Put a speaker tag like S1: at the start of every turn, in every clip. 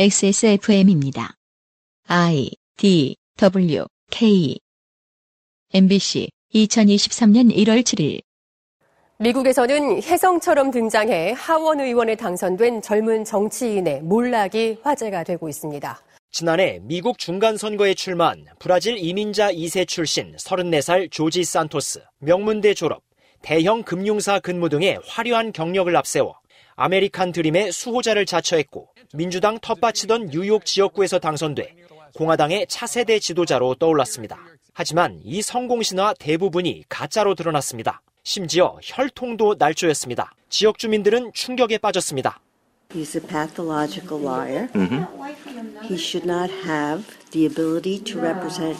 S1: XSFM입니다. I D W K MBC 2023년 1월 7일
S2: 미국에서는 혜성처럼 등장해 하원 의원에 당선된 젊은 정치인의 몰락이 화제가 되고 있습니다.
S3: 지난해 미국 중간선거에 출마한 브라질 이민자 2세 출신 34살 조지 산토스, 명문대 졸업, 대형 금융사 근무 등의 화려한 경력을 앞세워 아메리칸 드림의 수호자를 자처했고 민주당 텃밭이던 뉴욕 지역구에서 당선돼 공화당의 차세대 지도자로 떠올랐습니다. 하지만 이 성공 신화 대부분이 가짜로 드러났습니다. 심지어 혈통도 날조였습니다. 지역 주민들은 충격에 빠졌습니다.
S4: He's a pathological liar. He should not have the ability to represent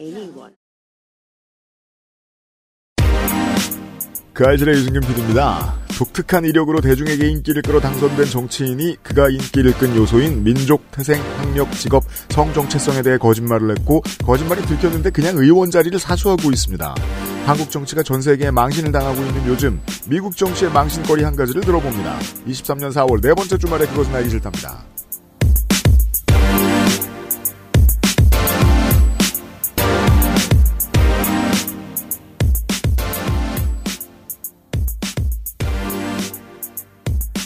S4: anyone.
S5: 그 알실의 유승균 PD입니다. 독특한 이력으로 대중에게 인기를 끌어 당선된 정치인이 그가 인기를 끈 요소인 민족, 태생, 학력, 직업, 성 정체성에 대해 거짓말을 했고 거짓말이 들켰는데 그냥 의원 자리를 사수하고 있습니다. 한국 정치가 전 세계에 망신을 당하고 있는 요즘 미국 정치의 망신거리 한 가지를 들어봅니다. 23년 4월 네 번째 주말에 그것은 알기 싫답니다.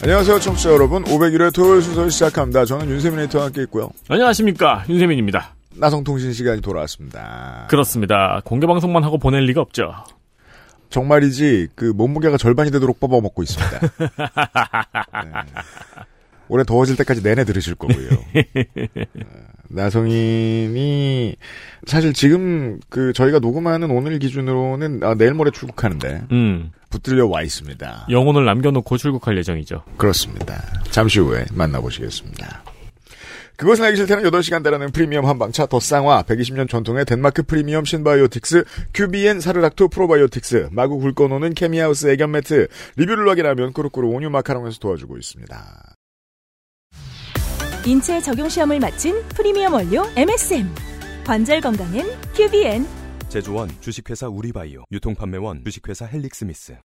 S5: 안녕하세요, 청취자 여러분. 501회 토요일 순서를 시작합니다. 저는 윤세민 에이터와 함께 있고요.
S6: 안녕하십니까 윤세민입니다.
S5: 나성통신 시간이 돌아왔습니다.
S6: 그렇습니다. 공개 방송만 하고 보낼 리가 없죠.
S5: 정말이지 그 몸무게가 절반이 되도록 뽑아먹고 있습니다. 네. 올해 더워질 때까지 내내 들으실 거고요. 어, 나성인이 사실 지금 그 저희가 녹음하는 오늘 기준으로는 아, 내일 모레 출국하는데
S6: 음,
S5: 붙들려 와 있습니다.
S6: 영혼을 남겨놓고 출국할 예정이죠.
S5: 그렇습니다. 잠시 후에 만나보시겠습니다. 그것은 알기 싫다는 8시간 달하는 프리미엄 한방차 더 쌍화 120년 전통의 덴마크 프리미엄 신바이오틱스 큐비엔 사르락토 프로바이오틱스 마구 굵어놓는 케미하우스 애견 매트 리뷰를 확인하면 꾸루꾸루 온유 마카롱에서 도와주고 있습니다.
S7: 인체 적용 시험을 마친 프리미엄 원료 MSM. 관절 건강엔 큐비엔.
S8: 제조원 주식회사 우리바이오 유통판매원 주식회사 헬릭스미스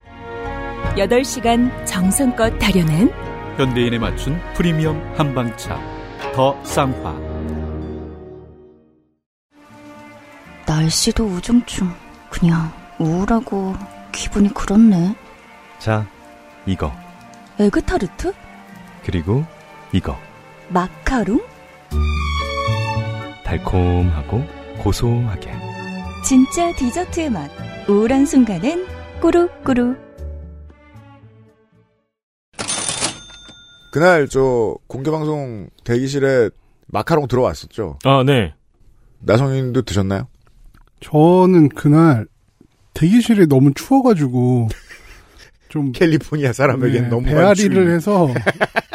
S7: 8시간 정성껏 다려낸
S9: 현대인에 맞춘 프리미엄 한방차 더 쌍화
S10: 날씨도 우중충. 그냥 우울하고 기분이 그렇네.
S8: 자 이거
S7: 에그타르트?
S8: 그리고 이거
S7: 마카롱?
S8: 달콤하고 고소하게
S7: 진짜 디저트의 맛. 우울한 순간엔 꾸룩꾸룩.
S5: 그날 저 공개방송 대기실에 마카롱 들어왔었죠.
S6: 아, 네.
S5: 나성인도 드셨나요?
S11: 저는 그날 대기실이 너무 추워가지고 좀
S5: 캘리포니아 사람에겐
S11: 네,
S5: 너무
S11: 배앓이를 해서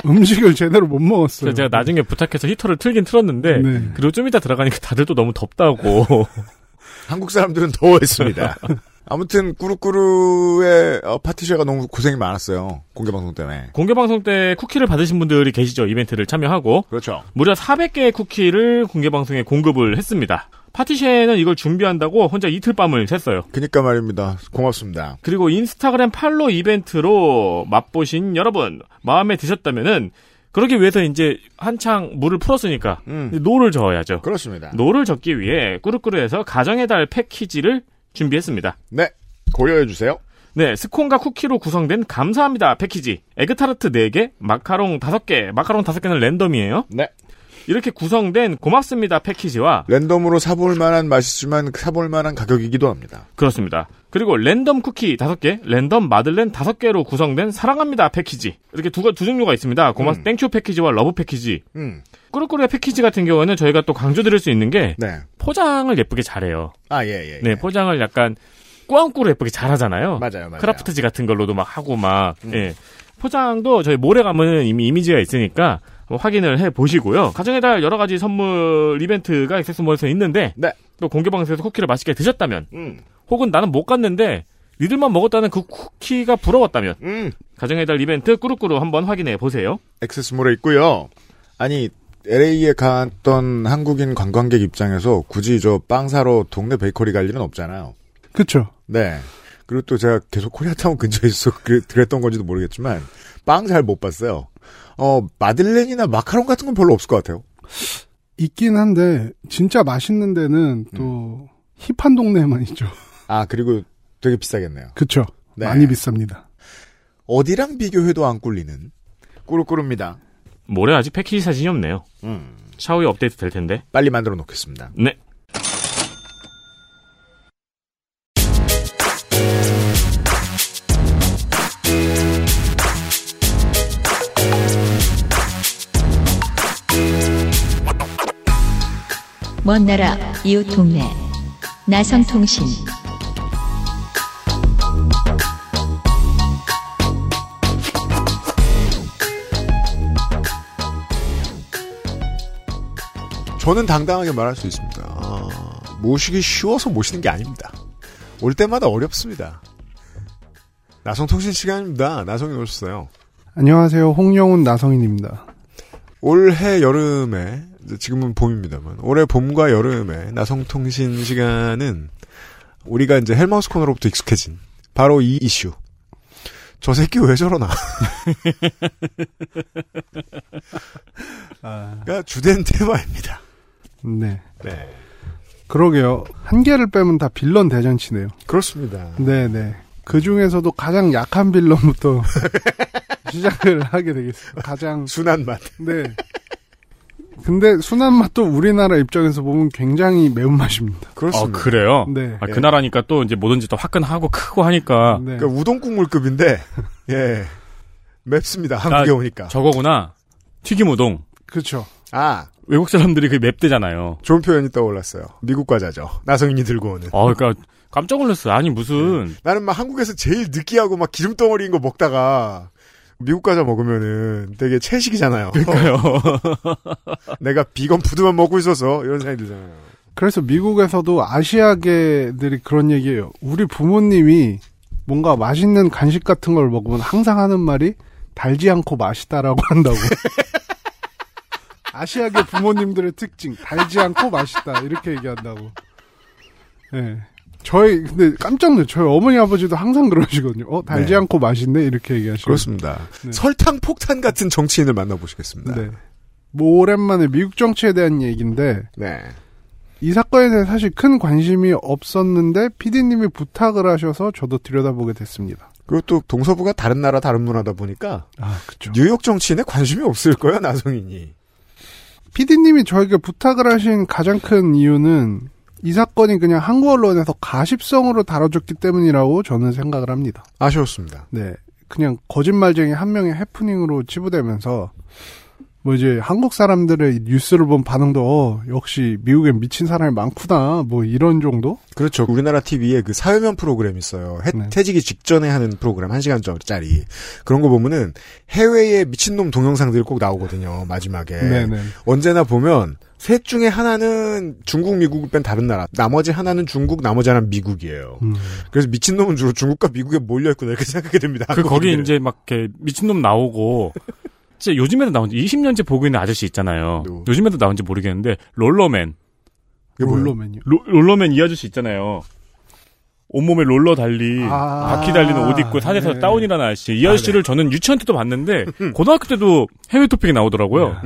S11: 음식을 제대로 못 먹었어요.
S6: 제가 나중에 부탁해서 히터를 틀긴 틀었는데
S11: 네.
S6: 그리고 좀 이따 들어가니까 다들 또 너무 덥다고.
S5: 한국 사람들은 더워했습니다. 아무튼 꾸루꾸루의 어, 파티쉐가 너무 고생이 많았어요. 공개 방송 때문에.
S6: 공개 방송 때 쿠키를 받으신 분들이 계시죠. 이벤트를 참여하고
S5: 그렇죠.
S6: 무려 400개의 쿠키를 공개 방송에 공급을 했습니다. 파티쉐는 이걸 준비한다고 혼자 이틀 밤을 샜어요.
S5: 그니까 말입니다. 고맙습니다.
S6: 그리고 인스타그램 팔로 이벤트로 맛보신 여러분 마음에 드셨다면은 그러기 위해서 이제 한창 물을 풀었으니까
S5: 음.
S6: 노를 저어야죠.
S5: 그렇습니다.
S6: 노를 젓기 위해 꾸르꾸르에서 가정의 달 패키지를 준비했습니다.
S5: 네. 고려해 주세요.
S6: 네, 스콘과 쿠키로 구성된 감사합니다 패키지. 에그타르트 4개, 마카롱 5개, 마카롱 5개는 랜덤이에요.
S5: 네.
S6: 이렇게 구성된 고맙습니다 패키지와
S5: 랜덤으로 사볼 만한 맛이지만 사볼 만한 가격이기도 합니다.
S6: 그렇습니다. 그리고 랜덤 쿠키 5개, 랜덤 마들렌 5개로 구성된 사랑합니다 패키지. 이렇게 두, 가- 두 종류가 있습니다. 고맙
S5: 음.
S6: Thank you 패키지와 love 패키지.
S5: 음.
S6: 꾸르꾸르의 패키지 같은 경우는 저희가 또 강조드릴 수 있는 게
S5: 네.
S6: 포장을 예쁘게 잘해요.
S5: 아, 예, 예.
S6: 네,
S5: 예.
S6: 포장을 약간 꾸안꾸로 예쁘게 잘하잖아요.
S5: 맞아요, 맞아요.
S6: 크라프트지 같은 걸로도 막 하고 막
S5: 음.
S6: 예. 포장도 저희 모래 가면 이미 이미지가 있으니까 뭐 확인을 해 보시고요. 가정의 달 여러 가지 선물 이벤트가 액세스몰에서 있는데
S5: 네.
S6: 또 공개 방송에서 쿠키를 맛있게 드셨다면
S5: 음.
S6: 혹은 나는 못 갔는데 니들만 먹었다는 그 쿠키가 부러웠다면
S5: 음.
S6: 가정의 달 이벤트 꾸루꾸루 한번 확인해 보세요.
S5: 액세스몰에 있고요. 아니, LA에 갔던 한국인 관광객 입장에서 굳이 저 빵 사러 동네 베이커리 갈 일은 없잖아요.
S11: 그쵸.
S5: 네. 그리고 또 제가 계속 코리아타운 근처에 있어 그- 그랬던 건지도 모르겠지만 빵 잘 못 봤어요. 어 마들렌이나 마카롱 같은 건 별로 없을 것 같아요.
S11: 있긴 한데 진짜 맛있는 데는 또 힙한 동네에만 있죠.
S5: 아 그리고 되게 비싸겠네요.
S11: 그쵸.
S5: 네.
S11: 많이 비쌉니다.
S5: 어디랑 비교해도 안 꿀리는 꾸루꾸루입니다.
S12: 모레 아직 패키지 사진이 없네요.
S5: 음.
S12: 샤오이 업데이트 될 텐데.
S5: 빨리 만들어 놓겠습니다.
S12: 네.
S1: 먼 나라 이웃 동네 나성통신
S5: 저는 당당하게 말할 수 있습니다. 아, 모시기 쉬워서 모시는 게 아닙니다. 올 때마다 어렵습니다. 나성통신 시간입니다. 나성이 오셨어요.
S11: 안녕하세요. 홍영훈 나성인입니다.
S5: 올해 여름에 지금은 봄입니다만 올해 봄과 여름에 나성통신 시간은 우리가 이제 헬마우스 코너로부터 익숙해진 바로 이 이슈. 저 새끼 왜 저러나? 가 주된 테마입니다.
S11: 네.
S5: 네.
S11: 그러게요. 한 개를 빼면 다 빌런 대잔치네요.
S5: 그렇습니다.
S11: 네네. 그 중에서도 가장 약한 빌런부터 시작을 하게 되겠습니다. 가장
S5: 순한 맛.
S11: 네. 근데 순한 맛도 우리나라 입장에서 보면 굉장히 매운 맛입니다.
S12: 어, 그래요?
S11: 네.
S12: 아, 그 나라니까 또 이제 뭐든지 또 화끈하고 크고 하니까.
S11: 네.
S5: 그러니까 우동 국물급인데 예 맵습니다. 한국에
S12: 아,
S5: 오니까.
S12: 저거구나. 튀김 우동.
S11: 그렇죠.
S5: 아
S12: 외국 사람들이 그 맵대잖아요.
S5: 좋은 표현이 떠올랐어요. 미국 과자죠. 나성인이 들고 오는.
S12: 어, 그러니까 깜짝 놀랐어요. 아니 무슨
S5: 나는 막 한국에서 제일 느끼하고 막 기름 덩어리인 거 먹다가 미국 과자 먹으면은 되게 채식이잖아요.
S12: 그러니까요.
S5: 내가 비건 푸드만 먹고 있어서 이런 생각이 들잖아요.
S11: 그래서 미국에서도 아시아계들이 그런 얘기해요. 우리 부모님이 뭔가 맛있는 간식 같은 걸 먹으면 항상 하는 말이 달지 않고 맛있다라고 한다고. 아시아계 부모님들의 특징, 달지 않고 맛있다. 이렇게 얘기한다고. 예. 저희, 근데 깜짝 놀라요. 저희 어머니 아버지도 항상 그러시거든요. 어, 달지
S5: 네.
S11: 않고 맛있네? 이렇게 얘기하시고.
S5: 그렇습니다.
S11: 네.
S5: 설탕 폭탄 같은 정치인을 만나보시겠습니다.
S11: 네. 뭐, 오랜만에 미국 정치에 대한 얘기인데,
S5: 네.
S11: 이 사건에 대해 사실 큰 관심이 없었는데 PD님이 부탁을 하셔서 저도 들여다보게 됐습니다.
S5: 그리고 또 동서부가 다른 나라 다른 문화다 보니까
S11: 아, 그렇죠.
S5: 뉴욕 정치인에 관심이 없을 거예요, 나성인이.
S11: PD님이 저에게 부탁을 하신 가장 큰 이유는 이 사건이 그냥 한국 언론에서 가십성으로 다뤄졌기 때문이라고 저는 생각을 합니다.
S5: 아쉬웠습니다.
S11: 네. 그냥 거짓말쟁이 한 명의 해프닝으로 치부되면서 뭐 이제 한국 사람들의 뉴스를 본 반응도 어, 역시 미국엔 미친 사람이 많구나 뭐 이런 정도?
S5: 그렇죠. 우리나라 TV에 그 사회면 프로그램 있어요. 해,
S11: 네.
S5: 퇴직이 직전에 하는 프로그램, 1시간 짜리. 그런 거 보면은 해외의 미친놈 동영상들이 꼭 나오거든요, 마지막에.
S11: 네네.
S5: 언제나 보면 셋 중에 하나는 중국, 미국을 뺀 다른 나라. 나머지 하나는 중국, 나머지 하나는 미국이에요.
S11: 음.
S5: 그래서 미친놈은 주로 중국과 미국에 몰려있구나 이렇게 생각하게 됩니다.
S12: 그 거기. 이제 막 이렇게 미친놈 나오고 진짜 요즘에도 나온 지 20년째 보고 있는 아저씨 있잖아요.
S5: 누구?
S12: 요즘에도 나온지 모르겠는데 롤러맨.
S11: 롤러맨요.
S12: 로- 롤러맨 이 아저씨 있잖아요. 온몸에 롤러 달리
S11: 아.
S12: 바퀴 달리는 옷 입고 산에서
S11: 네.
S12: 다운이라는 아저씨. 이 아저씨를 저는 유치원 때도 봤는데 고등학교 때도 해외 토픽이 나오더라고요.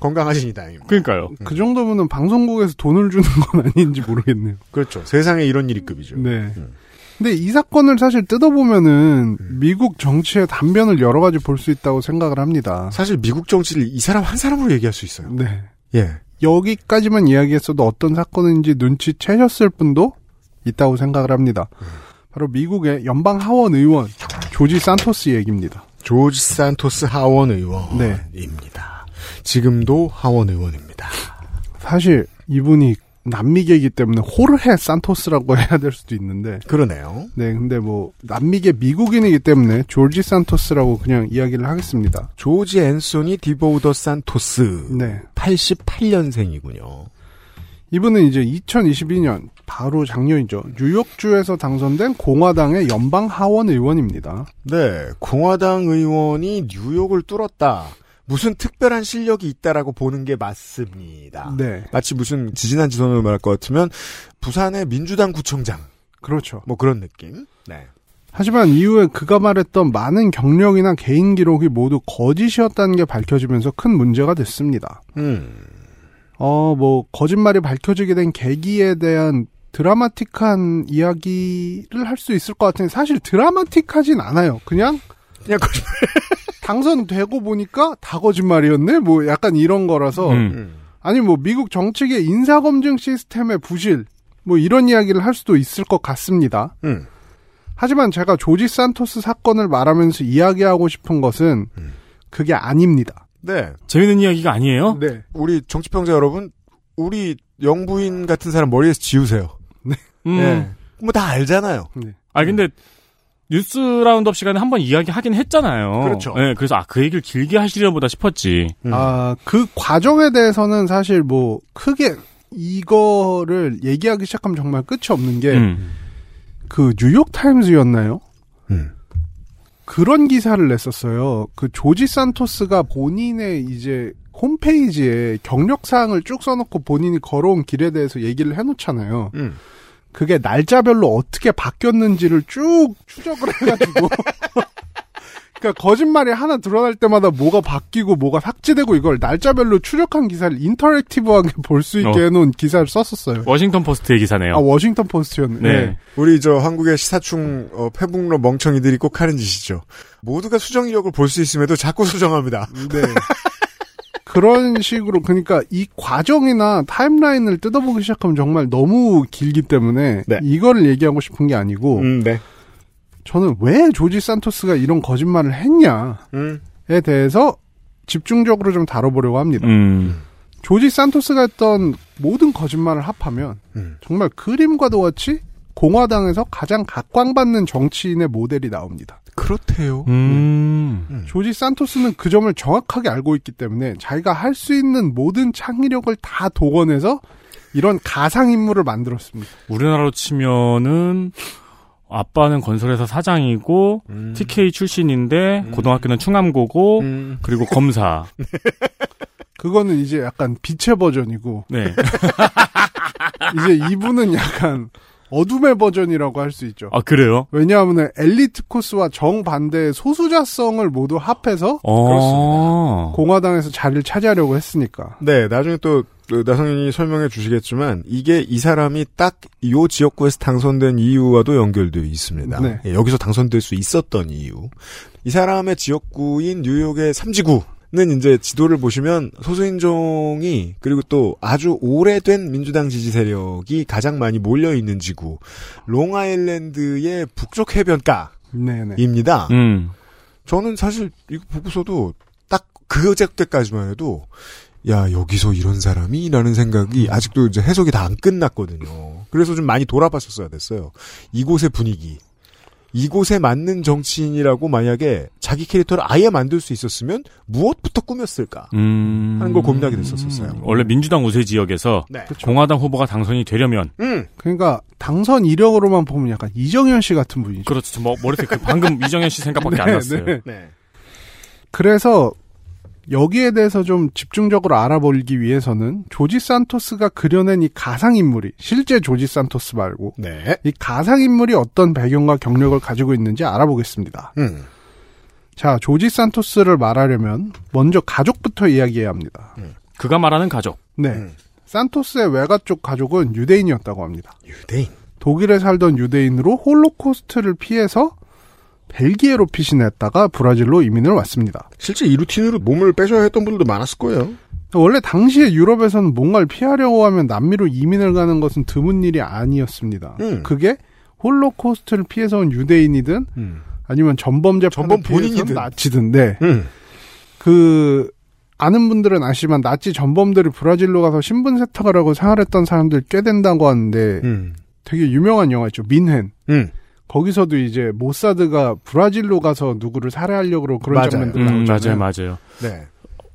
S5: 건강하시니 다행입니다.
S12: 그러니까요.
S11: 그 정도면은 방송국에서 돈을 주는 건 아닌지 모르겠네요.
S5: 그렇죠. 세상에 이런 일이 급이죠.
S11: 네. 근데 이 사건을 사실 뜯어보면은 미국 정치의 단변을 여러 가지 볼 수 있다고 생각을 합니다.
S5: 사실 미국 정치를 이 사람 한 사람으로 얘기할 수 있어요.
S11: 네.
S5: 예.
S11: 여기까지만 이야기했어도 어떤 사건인지 눈치채셨을 분도 있다고 생각을 합니다. 바로 미국의 연방 하원 의원 조지 산토스 얘기입니다.
S5: 조지 산토스 하원 의원입니다.
S11: 네.
S5: 지금도 하원 의원입니다.
S11: 사실 이분이 남미계이기 때문에 호르헤 산토스라고 해야 될 수도 있는데
S5: 그러네요.
S11: 네, 근데 뭐 남미계 미국인이기 때문에 조지 산토스라고 그냥 이야기를 하겠습니다.
S5: 조지 앤소니 디보우더 산토스.
S11: 네.
S5: 88년생이군요.
S11: 이분은 이제 2022년 바로 작년이죠. 뉴욕주에서 당선된 공화당의 연방 하원 의원입니다.
S5: 네, 공화당 의원이 뉴욕을 뚫었다. 무슨 특별한 실력이 있다라고 보는 게 맞습니다.
S11: 네.
S5: 마치 무슨 지지난 지선을 말할 것 같으면 부산의 민주당 구청장
S11: 그렇죠.
S5: 뭐 그런 느낌. 네.
S11: 하지만 이후에 그가 말했던 많은 경력이나 개인 기록이 모두 거짓이었다는 게 밝혀지면서 큰 문제가 됐습니다.
S5: 음.
S11: 어, 뭐, 거짓말이 밝혀지게 된 계기에 대한 드라마틱한 이야기를 할 수 있을 것 같은데, 사실 드라마틱하진 않아요. 그냥,
S5: 그냥 거짓말.
S11: 당선되고 보니까 다 거짓말이었네? 뭐, 약간 이런 거라서,
S12: 음.
S11: 아니, 뭐, 미국 정책의 인사검증 시스템의 부실, 뭐, 이런 이야기를 할 수도 있을 것 같습니다.
S5: 음.
S11: 하지만 제가 조지 산토스 사건을 말하면서 이야기하고 싶은 것은, 그게 아닙니다.
S5: 네.
S12: 재밌는 이야기가 아니에요?
S11: 네.
S5: 우리 정치평자 여러분, 우리 영부인 같은 사람 머리에서 지우세요.
S11: 네.
S12: 음.
S5: 예. 뭐다 알잖아요.
S12: 아 근데 뉴스 roundup 시간에 한번 이야기하긴 했잖아요.
S11: 그렇죠.
S12: 네, 그래서 아 그 얘기를 길게 하시려나 보다 싶었지.
S11: 아, 그 과정에 대해서는 사실 뭐, 크게 이거를 얘기하기 시작하면 정말 끝이 없는 게,
S12: 음.
S11: 그 뉴욕 타임즈였나요?
S5: 음.
S11: 그런 기사를 냈었어요. 그 조지 산토스가 본인의 이제 홈페이지에 경력 사항을 쭉 써놓고 본인이 걸어온 길에 대해서 얘기를 해놓잖아요.
S5: 음.
S11: 그게 날짜별로 어떻게 바뀌었는지를 쭉 추적을 해가지고. 그러니까 거짓말이 하나 드러날 때마다 뭐가 바뀌고 뭐가 삭제되고 이걸 날짜별로 추적한 기사를 인터랙티브하게 볼 수 있게
S12: 어.
S11: 해놓은 기사를 썼었어요.
S12: 워싱턴 포스트의 기사네요.
S11: 아 워싱턴 포스트였네.
S12: 네.
S5: 우리 저 한국의 시사충 어, 패북로 멍청이들이 꼭 하는 짓이죠. 모두가 수정 이력을 볼 수 있음에도 자꾸 수정합니다.
S11: 네. 그런 식으로 그러니까 이 과정이나 타임라인을 뜯어보기 시작하면 정말 너무 길기 때문에
S5: 네.
S11: 이거를 얘기하고 싶은 게 아니고
S5: 음, 네.
S11: 저는 왜 조지 산토스가 이런 거짓말을 했냐에
S5: 음.
S11: 대해서 집중적으로 좀 다뤄보려고 합니다.
S12: 음.
S11: 조지 산토스가 했던 모든 거짓말을 합하면
S5: 음.
S11: 정말 그림과도 같이 공화당에서 가장 각광받는 정치인의 모델이 나옵니다.
S5: 그렇대요.
S12: 음.
S11: 조지 산토스는 그 점을 정확하게 알고 있기 때문에 자기가 할 수 있는 모든 창의력을 다 동원해서 이런 가상 인물을 만들었습니다.
S12: 우리나라로 치면은 아빠는 건설회사 사장이고
S5: 음.
S12: TK 출신인데 고등학교는 충암고고
S5: 음.
S12: 그리고 검사.
S11: 그거는 이제 약간 빛의 버전이고
S12: 네.
S11: 이제 이분은 약간 어둠의 버전이라고 할 수 있죠.
S12: 아 그래요?
S11: 왜냐하면 엘리트 코스와 정반대의 소수자성을 모두 합해서
S12: 어.
S11: 공화당에서 자리를 차지하려고 했으니까.
S5: 네, 나중에 또 그, 나성인이 설명해 주시겠지만 이게 이 사람이 딱 이 지역구에서 당선된 이유와도 연결되어 있습니다.
S11: 네.
S5: 예, 여기서 당선될 수 있었던 이유. 이 사람의 지역구인 뉴욕의 삼지구 는 이제 지도를 보시면 소수인종이 그리고 또 아주 오래된 민주당 지지 세력이 가장 많이 몰려 있는 지구 롱아일랜드의 북쪽 해변가입니다.
S12: 음.
S5: 저는 사실 이거 보고서도 딱 그저께까지만 해도 야 여기서 이런 사람이라는 생각이 아직도 이제 해석이 다 안 끝났거든요. 그래서 좀 많이 돌아봤었어야 됐어요. 이곳의 분위기, 이곳에 맞는 정치인이라고 만약에 자기 캐릭터를 아예 만들 수 있었으면 무엇부터 꾸몄을까
S12: 음.
S5: 하는 걸 고민하게 됐었어요.
S12: 원래 민주당 우세 지역에서
S5: 네.
S12: 공화당 후보가 당선이 되려면
S5: 음.
S11: 그러니까 당선 이력으로만 보면 약간 이정현 씨 같은 분이죠.
S12: 그렇죠. 뭐 머릿속에 그 방금 이정현 씨 생각밖에
S11: 네,
S12: 안 났어요.
S11: 네.
S5: 네.
S11: 그래서 여기에 대해서 좀 집중적으로 알아보기 위해서는 조지 산토스가 그려낸 이 가상 인물이 실제 조지 산토스 말고
S5: 네.
S11: 이 가상 인물이 어떤 배경과 경력을 가지고 있는지 알아보겠습니다.
S5: 음.
S11: 자, 조지 산토스를 말하려면 먼저 가족부터 이야기해야 합니다.
S12: 그가 말하는 가족.
S11: 네.
S5: 음.
S11: 산토스의 외가 쪽 가족은 유대인이었다고 합니다.
S5: 유대인.
S11: 독일에 살던 유대인으로 홀로코스트를 피해서 벨기에로 피신했다가 브라질로 이민을 왔습니다.
S5: 실제 이 루틴으로 몸을 빼셔야 했던 분들도 많았을 거예요.
S11: 원래 당시에 유럽에서는 뭔가를 피하려고 하면 남미로 이민을 가는 것은 드문 일이 아니었습니다.
S5: 음.
S11: 그게 홀로코스트를 피해서 온 유대인이든
S5: 음.
S11: 아니면 전범 재판을
S5: 전범 본인이든.
S11: 나치든 네.
S5: 음.
S11: 그 아는 분들은 아시지만 나치 전범들이 브라질로 가서 신분 세탁을 하고 생활했던 사람들 꽤 된다고 하는데
S5: 음.
S11: 되게 유명한 영화 있죠. 민헨.
S5: 음.
S11: 거기서도 이제 모사드가 브라질로 가서 누구를 살해하려고 그런
S5: 맞아요.
S11: 장면들
S12: 음,
S11: 나오잖아요.
S12: 맞아요, 맞아요.
S5: 네.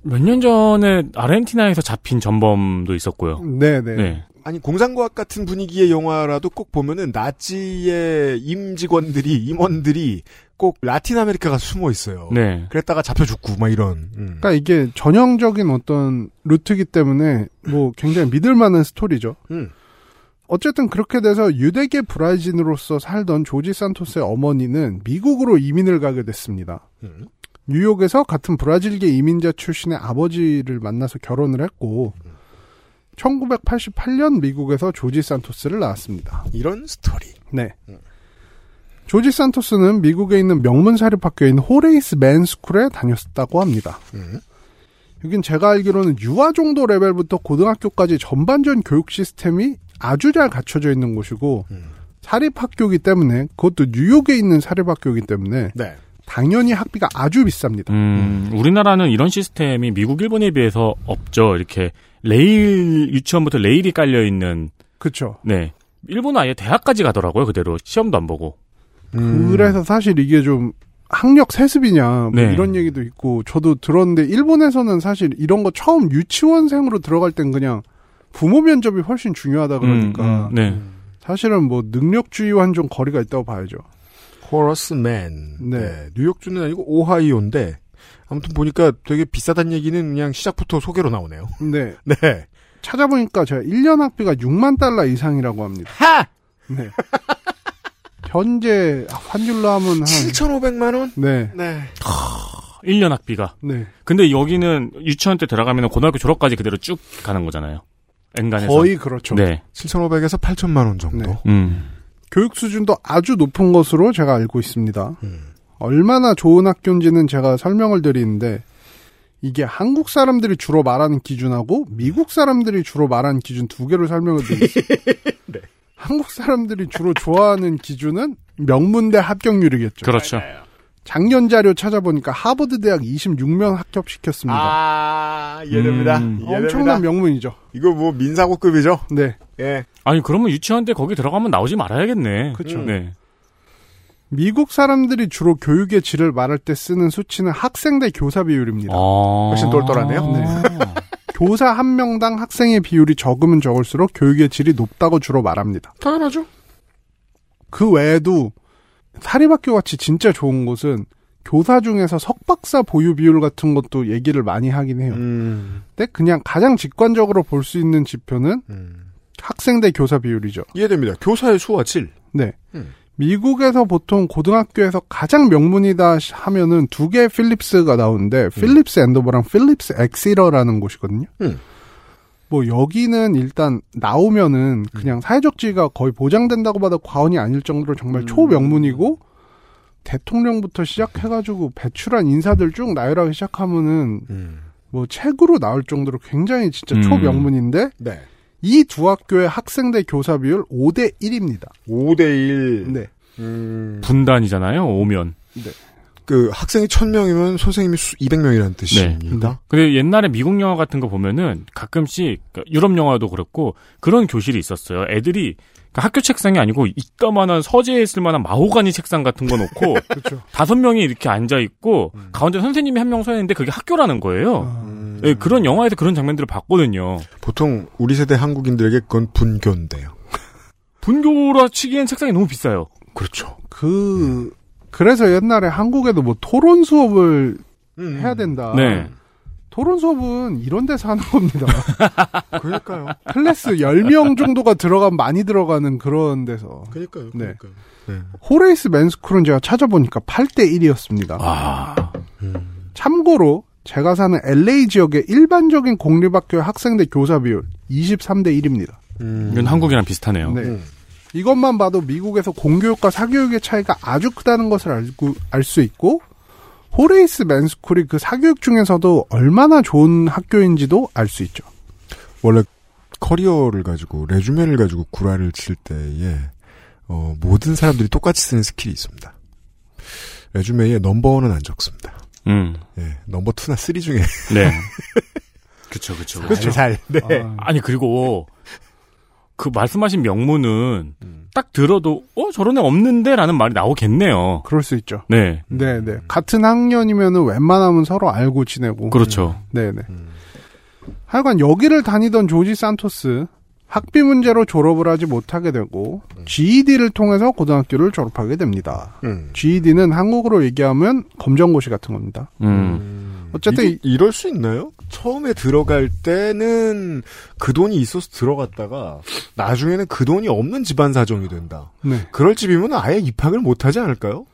S12: 몇 년 전에 아르헨티나에서 잡힌 전범도 있었고요.
S11: 네, 네.
S12: 네.
S5: 아니 공상과학 같은 분위기의 영화라도 꼭 보면은 나치의 임직원들이 임원들이 꼭 라틴 아메리카가 숨어 있어요.
S12: 네.
S5: 그랬다가 잡혀 죽고 막 이런. 음.
S11: 그러니까 이게 전형적인 어떤 루트기 때문에 뭐 굉장히 믿을 만한 스토리죠.
S5: 음.
S11: 어쨌든 그렇게 돼서 유대계 브라질인으로서 살던 조지 산토스의 어머니는 미국으로 이민을 가게 됐습니다.
S5: 음.
S11: 뉴욕에서 같은 브라질계 이민자 출신의 아버지를 만나서 결혼을 했고 1988년 미국에서 조지 산토스를 낳았습니다.
S5: 이런 스토리.
S11: 네. 조지 산토스는 미국에 있는 명문 사립학교인 호레이스 맨스쿨에 다녔다고 합니다.
S5: 음.
S11: 여긴 제가 알기로는 유아 정도 레벨부터 고등학교까지 전반적 교육 시스템이 아주 잘 갖춰져 있는 곳이고 사립학교이기 때문에 그것도 뉴욕에 있는 사립학교이기 때문에
S5: 네.
S11: 당연히 학비가 아주 비쌉니다.
S12: 음, 우리나라는 이런 시스템이 미국, 일본에 비해서 없죠. 이렇게 레일 유치원부터 레일이 깔려 있는.
S11: 그렇죠.
S12: 네. 일본은 아예 대학까지 가더라고요. 그대로 시험도 안 보고.
S11: 그래서 사실 이게 좀 학력 세습이냐 뭐
S12: 네.
S11: 이런 얘기도 있고 저도 들었는데 일본에서는 사실 이런 거 처음 유치원생으로 들어갈 땐 그냥 부모 면접이 훨씬 중요하다 그러니까
S12: 음, 음, 네.
S11: 사실은 뭐 능력주의와는 좀 거리가 있다고 봐야죠.
S5: 호러스맨.
S11: 네.
S5: 네. 뉴욕주는 아니고 오하이오인데 아무튼 보니까 되게 비싸단 얘기는 그냥 시작부터 소개로 나오네요.
S11: 네.
S5: 네.
S11: 찾아보니까 제가 1년 학비가 6만 달러 이상이라고 합니다.
S5: 하!
S11: 네. 현재 환율로 하면 한
S5: 7,500만 원?
S11: 네.
S5: 네.
S12: 1년 학비가.
S11: 네.
S12: 근데 여기는 유치원 때 들어가면 고등학교 졸업까지 그대로 쭉 가는 거잖아요. 엔간해서.
S11: 거의 그렇죠.
S12: 네.
S5: 7,500에서 8천만 원 정도.
S11: 네.
S12: 음.
S11: 교육 수준도 아주 높은 것으로 제가 알고 있습니다.
S5: 음.
S11: 얼마나 좋은 학교인지는 제가 설명을 드리는데 이게 한국 사람들이 주로 말하는 기준하고 미국 사람들이 주로 말하는 기준 두 개로 설명을 드리겠습니다.
S5: 네.
S11: 한국 사람들이 주로 좋아하는 기준은 명문대 합격률이겠죠.
S12: 그렇죠.
S11: 작년 자료 찾아보니까 하버드 대학 26명 합격시켰습니다.
S5: 아, 이해됩니다.
S12: 음.
S5: 이해됩니다.
S11: 엄청난 명문이죠.
S5: 이거 뭐 민사고급이죠?
S11: 네.
S5: 예.
S12: 아니, 그러면 유치원 때 거기 들어가면 나오지 말아야겠네.
S11: 그쵸.
S12: 네.
S11: 미국 사람들이 주로 교육의 질을 말할 때 쓰는 수치는 학생 대 교사 비율입니다.
S12: 아.
S5: 훨씬 똘똘하네요.
S11: 네. 교사 한 명당 학생의 비율이 적으면 적을수록 교육의 질이 높다고 주로 말합니다.
S5: 당연하죠.
S11: 그 외에도 사립학교 같이 진짜 좋은 곳은 교사 중에서 석박사 보유 비율 같은 것도 얘기를 많이 하긴 해요.
S5: 음.
S11: 근데 그냥 가장 직관적으로 볼 수 있는 지표는
S5: 음.
S11: 학생 대 교사 비율이죠.
S5: 이해됩니다. 교사의 수와 질.
S11: 네.
S5: 음.
S11: 미국에서 보통 고등학교에서 가장 명문이다 하면은 두 개의 필립스가 나오는데 필립스 앤도버랑 필립스 엑시터라는 곳이거든요.
S5: 음.
S11: 뭐 여기는 일단 나오면은 그냥 사회적 지위가 거의 보장된다고 봐도 과언이 아닐 정도로 정말 초명문이고 대통령부터 시작해가지고 배출한 인사들 쭉 나열하기 시작하면은
S5: 음.
S11: 뭐 책으로 나올 정도로 굉장히 진짜
S12: 음.
S11: 초명문인데
S5: 네.
S11: 이두 학교의 학생대 교사 비율 5대 1입니다.
S5: 5대 1.
S11: 네.
S5: 음.
S12: 분단이잖아요, 오면.
S5: 그 학생이 1000명이면 선생님이 수 200명이라는
S12: 네.
S5: 뜻입니다.
S12: 근데 옛날에 미국 영화 같은 거 보면은 가끔씩 그러니까 유럽 영화도 그렇고 그런 교실이 있었어요. 애들이 그러니까 학교 책상이 아니고 이따만한 서재에 쓸 만한 마호가니 책상 같은 거 놓고
S11: 그렇죠.
S12: 다섯 명이 이렇게 앉아 있고 가운데 선생님이 한 명 서 있는데 그게 학교라는 거예요.
S5: 음.
S12: 예, 그런 영화에서 그런 장면들을 봤거든요.
S5: 보통 우리 세대 한국인들에게 그건 분교인데요.
S12: 분교라 치기엔 책상이 너무 비싸요.
S5: 그렇죠.
S11: 그 그래서 옛날에 한국에도 뭐 토론 수업을
S5: 음.
S11: 해야 된다.
S12: 네.
S11: 토론 수업은 이런 데서 하는 겁니다.
S5: 그러니까요.
S11: 클래스 10명 정도가 들어가면 많이 들어가는 그런 데서.
S5: 그러니까요.
S11: 네.
S5: 그러니까요. 네.
S11: 호레이스 맨스쿨은 제가 찾아보니까 8대 1이었습니다.
S12: 아,
S11: 참고로 제가 사는 LA 지역의 일반적인 공립학교의 학생대 교사 비율 23대 1입니다.
S5: 음.
S12: 이건 한국이랑 비슷하네요.
S11: 네.
S5: 음.
S11: 이것만 봐도 미국에서 공교육과 사교육의 차이가 아주 크다는 것을 알고 알 수 있고 호레이스 맨 스쿨이 그 사교육 중에서도 얼마나 좋은 학교인지도 알 수 있죠.
S5: 원래 커리어를 가지고 resume를 가지고 구라를 칠 때에 어, 모든 사람들이 똑같이 쓰는 스킬이 있습니다. resume에 number one은 안 적습니다.
S12: 음,
S5: 예, number two나 three 중에
S12: 네. 그쵸, 그쵸. 그쵸.
S5: 살. 네.
S11: 아,
S12: 아니 그리고 그 말씀하신 명문은
S5: 음.
S12: 딱 들어도 어 저런 애 없는데라는 말이 나오겠네요.
S11: 그럴 수 있죠.
S12: 네,
S11: 네, 네. 같은 학년이면은 웬만하면 서로 알고 지내고.
S12: 그렇죠.
S11: 네, 네. 하여간 여기를 다니던 조지 산토스 학비 문제로 졸업을 하지 못하게 되고 GED를 통해서 고등학교를 졸업하게 됩니다.
S5: 음.
S11: GED는 한국으로 얘기하면 검정고시 같은 겁니다.
S12: 음,
S11: 어쨌든
S5: 이게 이럴 수 있나요? 처음에 들어갈 때는 그 돈이 있어서 들어갔다가 나중에는 그 돈이 없는 집안 사정이 된다.
S11: 네.
S5: 그럴 집이면 아예 입학을 못 하지 않을까요?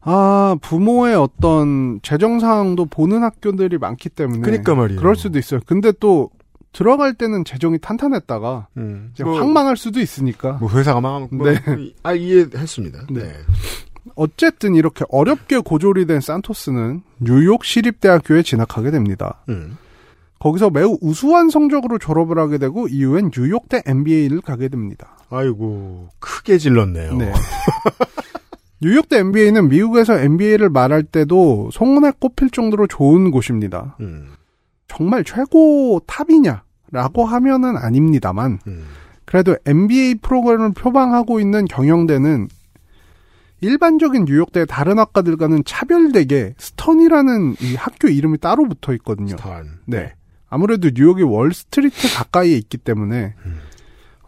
S11: 아, 부모의 어떤 재정 상황도 보는 학교들이 많기 때문에
S5: 그러니까 말이에요.
S11: 그럴 수도 있어요. 근데 또 들어갈 때는 재정이 탄탄했다가
S5: 음,
S11: 이제
S5: 뭐-
S11: 확 망할 수도 있으니까.
S5: 뭐 회사가 망하면 뭐,
S11: 네.
S5: 아 이해했습니다. 네.
S11: 어쨌든 이렇게 어렵게 고졸이 된 산토스는 뉴욕 시립대학교에 진학하게 됩니다.
S5: 음.
S11: 거기서 매우 우수한 성적으로 졸업을 하게 되고 이후엔 뉴욕대 MBA를 가게 됩니다.
S5: 아이고 크게 질렀네요.
S11: 네. 뉴욕대 MBA는 미국에서 MBA를 말할 때도 송원에 꼽힐 정도로 좋은 곳입니다.
S5: 음.
S11: 정말 최고 탑이냐라고 하면은 아닙니다만
S5: 음.
S11: 그래도 MBA 프로그램을 표방하고 있는 경영대는 일반적인 뉴욕대 다른 학과들과는 차별되게 스턴이라는 이 학교 이름이 따로 붙어 있거든요.
S5: 스턴.
S11: 네. 아무래도 뉴욕이 월스트리트 가까이에 있기 때문에
S5: 음.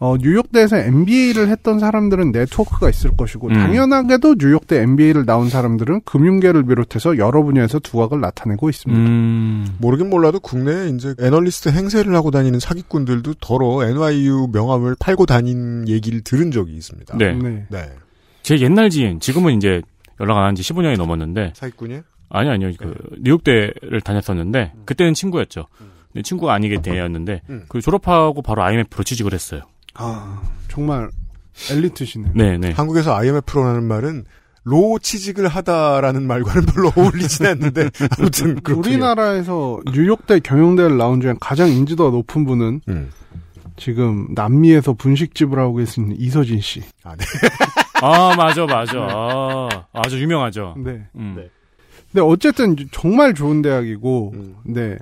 S11: 어, 뉴욕대에서 MBA를 했던 사람들은 네트워크가 있을 것이고
S12: 음.
S11: 당연하게도 뉴욕대 MBA를 나온 사람들은 금융계를 비롯해서 여러 분야에서 두각을 나타내고 있습니다.
S12: 음.
S5: 모르긴 몰라도 국내에 이제 애널리스트 행세를 하고 다니는 사기꾼들도 더러 NYU 명함을 팔고 다닌 얘기를 들은 적이 있습니다.
S12: 네.
S11: 네.
S5: 네.
S12: 제 옛날 지인, 지금은 이제 연락 안 한 지 15년이 넘었는데,
S5: 사기꾼이요?
S12: 아니, 아니요. 그, 뉴욕대를 다녔었는데, 그때는 친구였죠. 근데 친구가 아니게 대였는데,
S5: 음.
S12: 그 졸업하고 바로 IMF로 취직을 했어요.
S11: 아, 정말 엘리트시네요.
S12: 네네.
S5: 한국에서 IMF로라는 말은 로 취직을 하다라는 말과는 별로 어울리진 않는데 아무튼 그렇군요.
S11: 우리나라에서 뉴욕대 경영대를 나온 중에 가장 인지도가 높은 분은
S5: 음.
S11: 지금 남미에서 분식집을 하고 계신 이서진 씨.
S5: 아, 네.
S12: 아, 맞아, 맞아. 아, 아주 유명하죠.
S11: 네.
S12: 음.
S11: 근데 어쨌든 정말 좋은 대학이고,
S5: 음.
S11: 네.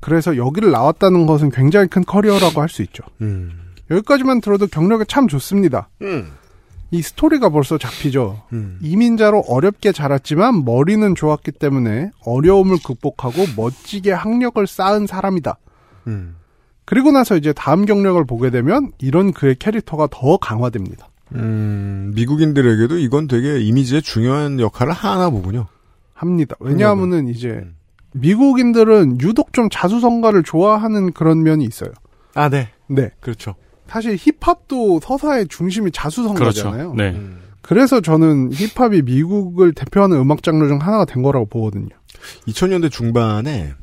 S11: 그래서 여기를 나왔다는 것은 굉장히 큰 커리어라고 할 수 있죠.
S5: 음.
S11: 여기까지만 들어도 경력이 참 좋습니다.
S5: 음.
S11: 이 스토리가 벌써 잡히죠.
S5: 음.
S11: 이민자로 어렵게 자랐지만 머리는 좋았기 때문에 어려움을 극복하고 멋지게 학력을 쌓은 사람이다.
S5: 음.
S11: 그리고 나서 이제 다음 경력을 보게 되면 이런 그의 캐릭터가 더 강화됩니다.
S5: 음, 미국인들에게도 이건 되게 이미지에 중요한 역할을 하나 보군요.
S11: 합니다. 왜냐하면은 이제
S5: 음.
S11: 미국인들은 유독 좀 자수성가를 좋아하는 그런 면이 있어요.
S5: 아, 네.
S11: 네.
S5: 그렇죠.
S11: 사실 힙합도 서사의 중심이 자수성가잖아요.
S12: 그렇죠. 네.
S5: 음.
S11: 그래서 저는 힙합이 미국을 대표하는 음악 장르 중 하나가 된 거라고 보거든요.
S5: 2000년대 중반에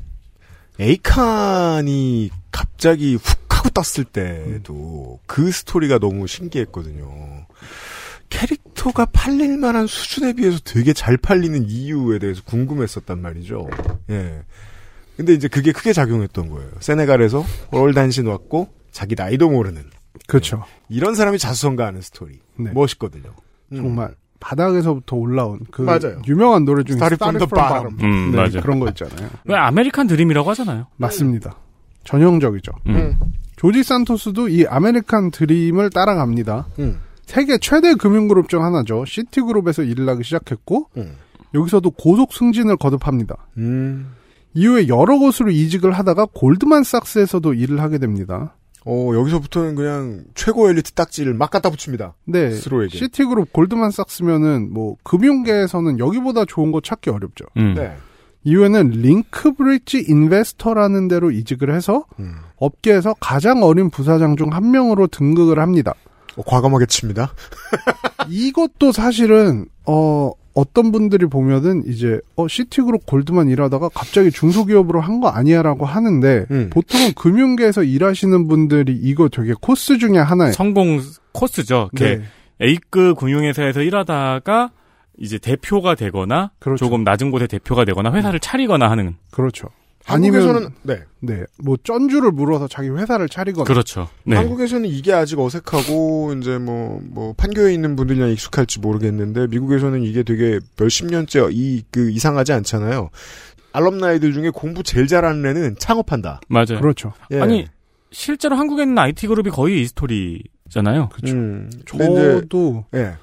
S5: 에이칸이 갑자기 훅 하고 떴을 때도 그 스토리가 너무 신기했거든요. 캐릭터가 팔릴 만한 수준에 비해서 되게 잘 팔리는 이유에 대해서 궁금했었단 말이죠. 예. 근데 이제 그게 크게 작용했던 거예요. 세네갈에서 월단신 왔고 자기 나이도 모르는
S11: 그렇죠.
S5: 이런 사람이 자수성가하는 스토리.
S11: 네.
S5: 멋있거든요. 음.
S11: 정말 바닥에서부터 올라온 그
S5: 맞아요.
S11: 유명한 노래 중에
S5: Started from the bottom.
S12: 음,
S11: 네,
S12: 맞아요.
S11: 그런 거 있잖아요.
S12: 왜 아메리칸 드림이라고 하잖아요.
S11: 맞습니다. 전형적이죠.
S12: 음.
S11: 조지 산토스도 이 아메리칸 드림을 따라갑니다.
S5: 음.
S11: 세계 최대 금융그룹 중 하나죠. 시티그룹에서 일을 하기 시작했고
S5: 음.
S11: 여기서도 고속 승진을 거듭합니다.
S5: 음.
S11: 이후에 여러 곳으로 이직을 하다가 골드만삭스에서도 일을 하게 됩니다.
S5: 어, 여기서부터는 그냥 최고 엘리트 딱지를 막 갖다 붙입니다.
S11: 네,
S5: 스스로에게.
S11: 시티그룹 골드만삭스면은 뭐 금융계에서는 여기보다 좋은 거 찾기 어렵죠.
S12: 음.
S5: 네.
S11: 이후에는 링크브릿지 인베스터라는 데로 이직을 해서
S5: 음.
S11: 업계에서 가장 어린 부사장 중 한 명으로 등극을 합니다.
S5: 어, 과감하게 칩니다.
S11: 이것도 사실은 어 어떤 분들이 보면은 이제 어 시티그룹 골드만 일하다가 갑자기 중소기업으로 한 거 아니야라고 하는데
S5: 음.
S11: 보통은 금융계에서 일하시는 분들이 이거 되게 코스 중에 하나예요.
S12: 성공 코스죠.
S11: 네.
S12: A급 금융회사에서 일하다가 이제 대표가 되거나
S11: 그렇죠.
S12: 조금 낮은 곳의 대표가 되거나 회사를 차리거나 하는
S11: 그렇죠.
S5: 한국에서는
S11: 아니면
S5: 네.
S11: 네, 뭐 쩐주를 물어서 자기 회사를 차리거나
S12: 그렇죠. 네.
S5: 한국에서는 이게 아직 어색하고 이제 뭐뭐 판교에 있는 분들이나 익숙할지 모르겠는데 미국에서는 이게 되게 몇십 년째 이 그 이상하지 않잖아요. 알럼나이들 중에 공부 제일 잘하는 애는 창업한다.
S12: 맞아요.
S11: 그렇죠.
S5: 예.
S12: 아니 실제로 한국에 있는 IT 그룹이 거의 이 스토리잖아요.
S5: 음. 근데 이제
S11: 저도
S5: 예.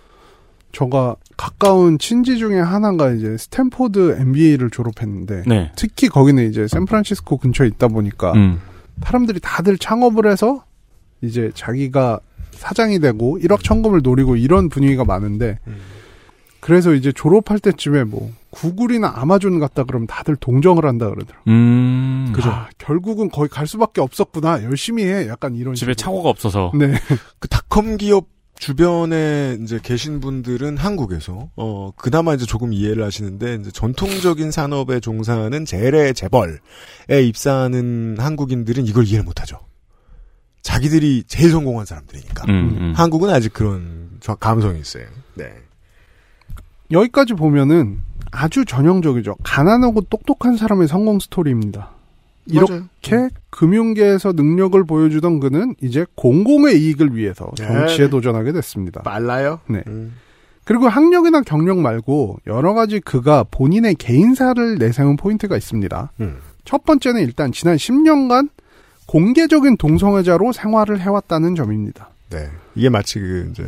S11: 저가 가까운 친지 중에 하나가 이제 스탠포드 MBA를 졸업했는데
S12: 네.
S11: 특히 거기는 이제 샌프란시스코 근처에 있다 보니까
S12: 음.
S11: 사람들이 다들 창업을 해서 이제 자기가 사장이 되고 일확천금을 노리고 이런 분위기가 많은데
S5: 음.
S11: 그래서 이제 졸업할 때쯤에 뭐 구글이나 아마존 갔다 그러면 다들 동정을 한다 그러더라고요.
S12: 음.
S11: 그죠. 아, 결국은 거의 갈 수밖에 없었구나. 열심히 해. 약간 이런.
S12: 집에
S11: 식으로.
S12: 차고가 없어서.
S11: 네.
S5: 그 닷컴 기업 주변에 이제 계신 분들은 한국에서 어 그나마 이제 조금 이해를 하시는데 이제 전통적인 산업에 종사하는 재래 재벌에 입사하는 한국인들은 이걸 이해를 못하죠. 자기들이 제일 성공한 사람들이니까.
S12: 음, 음.
S5: 한국은 아직 그런 저 감성이 있어요. 네.
S11: 여기까지 보면은 아주 전형적이죠. 가난하고 똑똑한 사람의 성공 스토리입니다.
S5: 맞아요.
S11: 이렇게 금융계에서 능력을 보여주던 그는 이제 공공의 이익을 위해서
S5: 네.
S11: 정치에 도전하게 됐습니다.
S5: 빨라요?
S11: 네.
S5: 음.
S11: 그리고 학력이나 경력 말고 여러 가지 그가 본인의 개인사를 내세운 포인트가 있습니다.
S5: 음.
S11: 첫 번째는 일단 지난 10년간 공개적인 동성애자로 생활을 해왔다는 점입니다.
S5: 네. 이게 마치 그 이제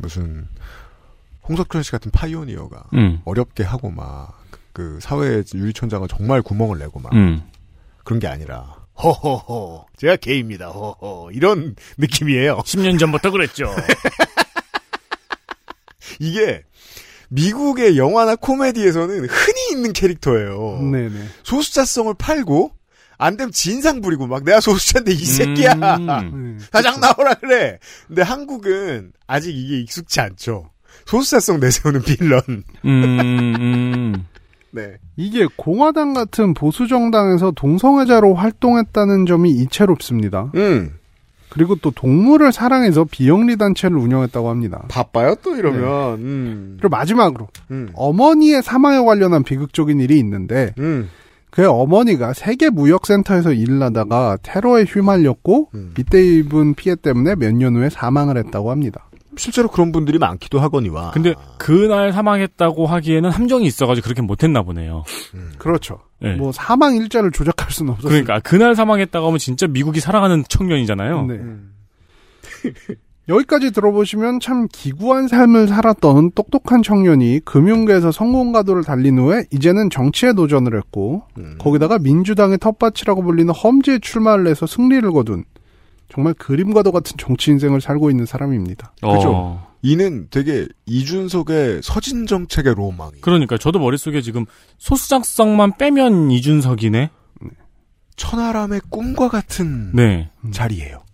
S5: 무슨 홍석천 씨 같은 pioneer가
S12: 음.
S5: 어렵게 하고 막 그 사회 유리천장을 정말 구멍을 내고 막
S12: 음.
S5: 그런 게 아니라 허허허 제가 게이입니다 허허 이런 느낌이에요.
S12: 10년 전부터 그랬죠.
S5: 이게 미국의 영화나 코미디에서는 흔히 있는 캐릭터예요.
S11: 네네.
S5: 소수자성을 팔고 안 되면 진상 부리고 막 내가 소수자인데 이 새끼야
S12: 음.
S5: 사장 나오라 그래. 근데 한국은 아직 이게 익숙치 않죠. 소수자성 내세우는 빌런.
S12: 음, 음.
S5: 네.
S11: 이게 공화당 같은 보수 정당에서 동성애자로 활동했다는 점이 이채롭습니다.
S5: 음.
S11: 그리고 또 동물을 사랑해서 비영리 단체를 운영했다고 합니다.
S5: 바빠요 또 이러면. 음.
S11: 그리고 마지막으로
S5: 음.
S11: 어머니의 사망에 관련한 비극적인 일이 있는데
S5: 음.
S11: 그의 어머니가 세계 무역센터에서 일을 하다가 테러에 휘말렸고
S5: 음.
S11: 이때 입은 피해 때문에 몇 년 후에 사망을 했다고 합니다.
S5: 실제로 그런 분들이 많기도 하거니와.
S12: 근데 그날 사망했다고 하기에는 함정이 있어가지고 그렇게 못했나 보네요.
S11: 그렇죠.
S12: 네.
S11: 뭐 사망 일자를 조작할 수는 없었어요.
S12: 그러니까 그날 사망했다고 하면 진짜 미국이 사랑하는 청년이잖아요.
S11: 네. 여기까지 들어보시면 참 기구한 삶을 살았던 똑똑한 청년이 금융계에서 성공 가도를 달린 후에 이제는 정치에 도전을 했고
S5: 음.
S11: 거기다가 민주당의 텃밭이라고 불리는 험지에 출마를 해서 승리를 거둔 정말 그림과도 같은 정치 인생을 살고 있는 사람입니다.
S5: 그죠.
S12: 어.
S5: 이는 되게 이준석의 서진 정책의 로망이.
S12: 그러니까 저도 머릿속에 지금 소수장성만 빼면 이준석이네.
S5: 천하람의 꿈과 같은
S12: 네.
S5: 자리예요.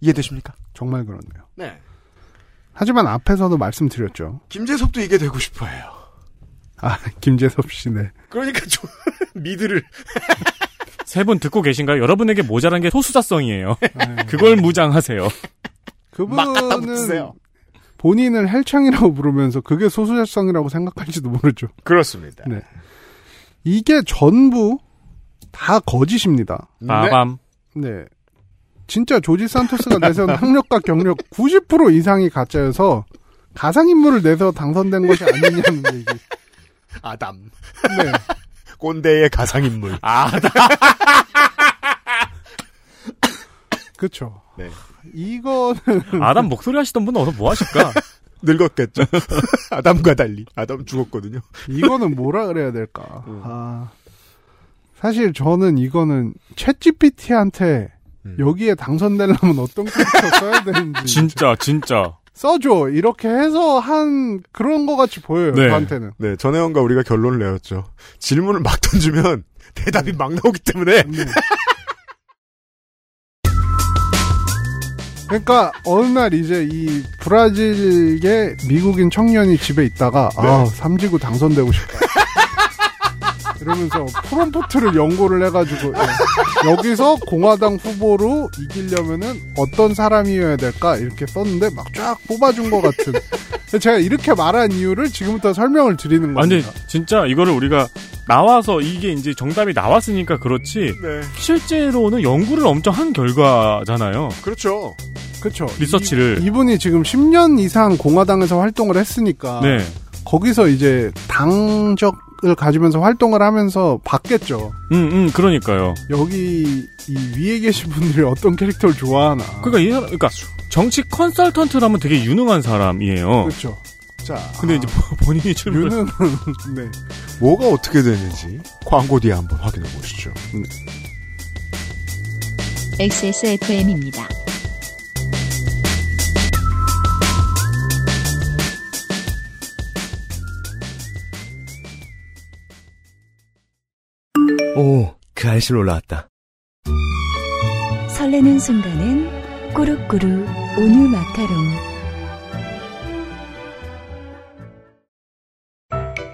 S5: 이해되십니까?
S11: 정말 그렇네요.
S5: 네.
S11: 하지만 앞에서도 말씀드렸죠.
S5: 김재섭도 이게 되고 싶어해요.
S11: 아 김재섭 씨네.
S5: 그러니까 좀 미드를
S12: 세 분 듣고 계신가요? 여러분에게 모자란 게 소수자성이에요.
S11: 네.
S12: 그걸 무장하세요.
S11: 그분은. 본인을 헬창이라고 부르면서 그게 소수자성이라고 생각할지도 모르죠.
S5: 그렇습니다.
S11: 네. 이게 전부 다 거짓입니다.
S12: 빠밤.
S11: 네. 진짜 조지 산토스가 내세운 학력과 경력 90% 이상이 가짜여서 가상인물을 내서 당선된 것이 아니냐는 얘기.
S5: 아담.
S11: 네.
S5: 꼰대의 가상인물.
S12: 아담.
S11: 그쵸.
S5: 네.
S11: 이거는.
S12: 아담 목소리 하시던 분은 어서 뭐 하실까?
S5: 늙었겠죠. 아담과 달리. 아담 죽었거든요.
S11: 이거는 뭐라 그래야 될까.
S5: 음.
S11: 아. 사실 저는 이거는 챗 GPT한테
S5: 음.
S11: 여기에 당선되려면 어떤 캐릭터 써야 되는지.
S12: 진짜, 진짜.
S11: 써줘. 이렇게 해서 한 그런 거 같이 보여요.
S12: 네.
S11: 저한테는.
S5: 네, 전혜원과 우리가 결론을 내었죠. 질문을 막 던지면 대답이 막 나오기 때문에
S11: 네. 그러니까 어느 날 이제 이 브라질계 미국인 청년이 집에 있다가 아 삼지구 당선되고 싶다. 이러면서 프롬프트를 연구를 해가지고 예. 여기서 공화당 후보로 이기려면은 어떤 사람이어야 될까 이렇게 썼는데 막 쫙 뽑아준 것 같은. 제가 이렇게 말한 이유를 지금부터 설명을 드리는 겁니다.
S12: 진짜 이거를 우리가 나와서 이게 이제 정답이 나왔으니까 그렇지.
S5: 네.
S12: 실제로는 연구를 엄청 한 결과잖아요.
S5: 그렇죠.
S11: 그렇죠.
S12: 리서치를.
S11: 이, 이분이 지금 10년 이상 공화당에서 활동을 했으니까
S12: 네.
S11: 거기서 이제 당적을 가지면서 활동을 하면서 봤겠죠.
S12: 음, 음, 그러니까요.
S11: 여기 이 위에 계신 분들이 어떤 캐릭터를 좋아하나.
S12: 그러니까 이 사람, 그러니까 정치 컨설턴트라면 되게 유능한 사람이에요.
S11: 그렇죠. 자,
S12: 근데 이제 본인이 출근.
S11: 유능은 네.
S5: 뭐가 어떻게 되는지 광고 뒤에 한번 확인해 보시죠.
S1: XSFM입니다.
S8: 오, 그 알실 올라왔다.
S7: 설레는 순간은 꾸룩꾸룩 온유 마카롱.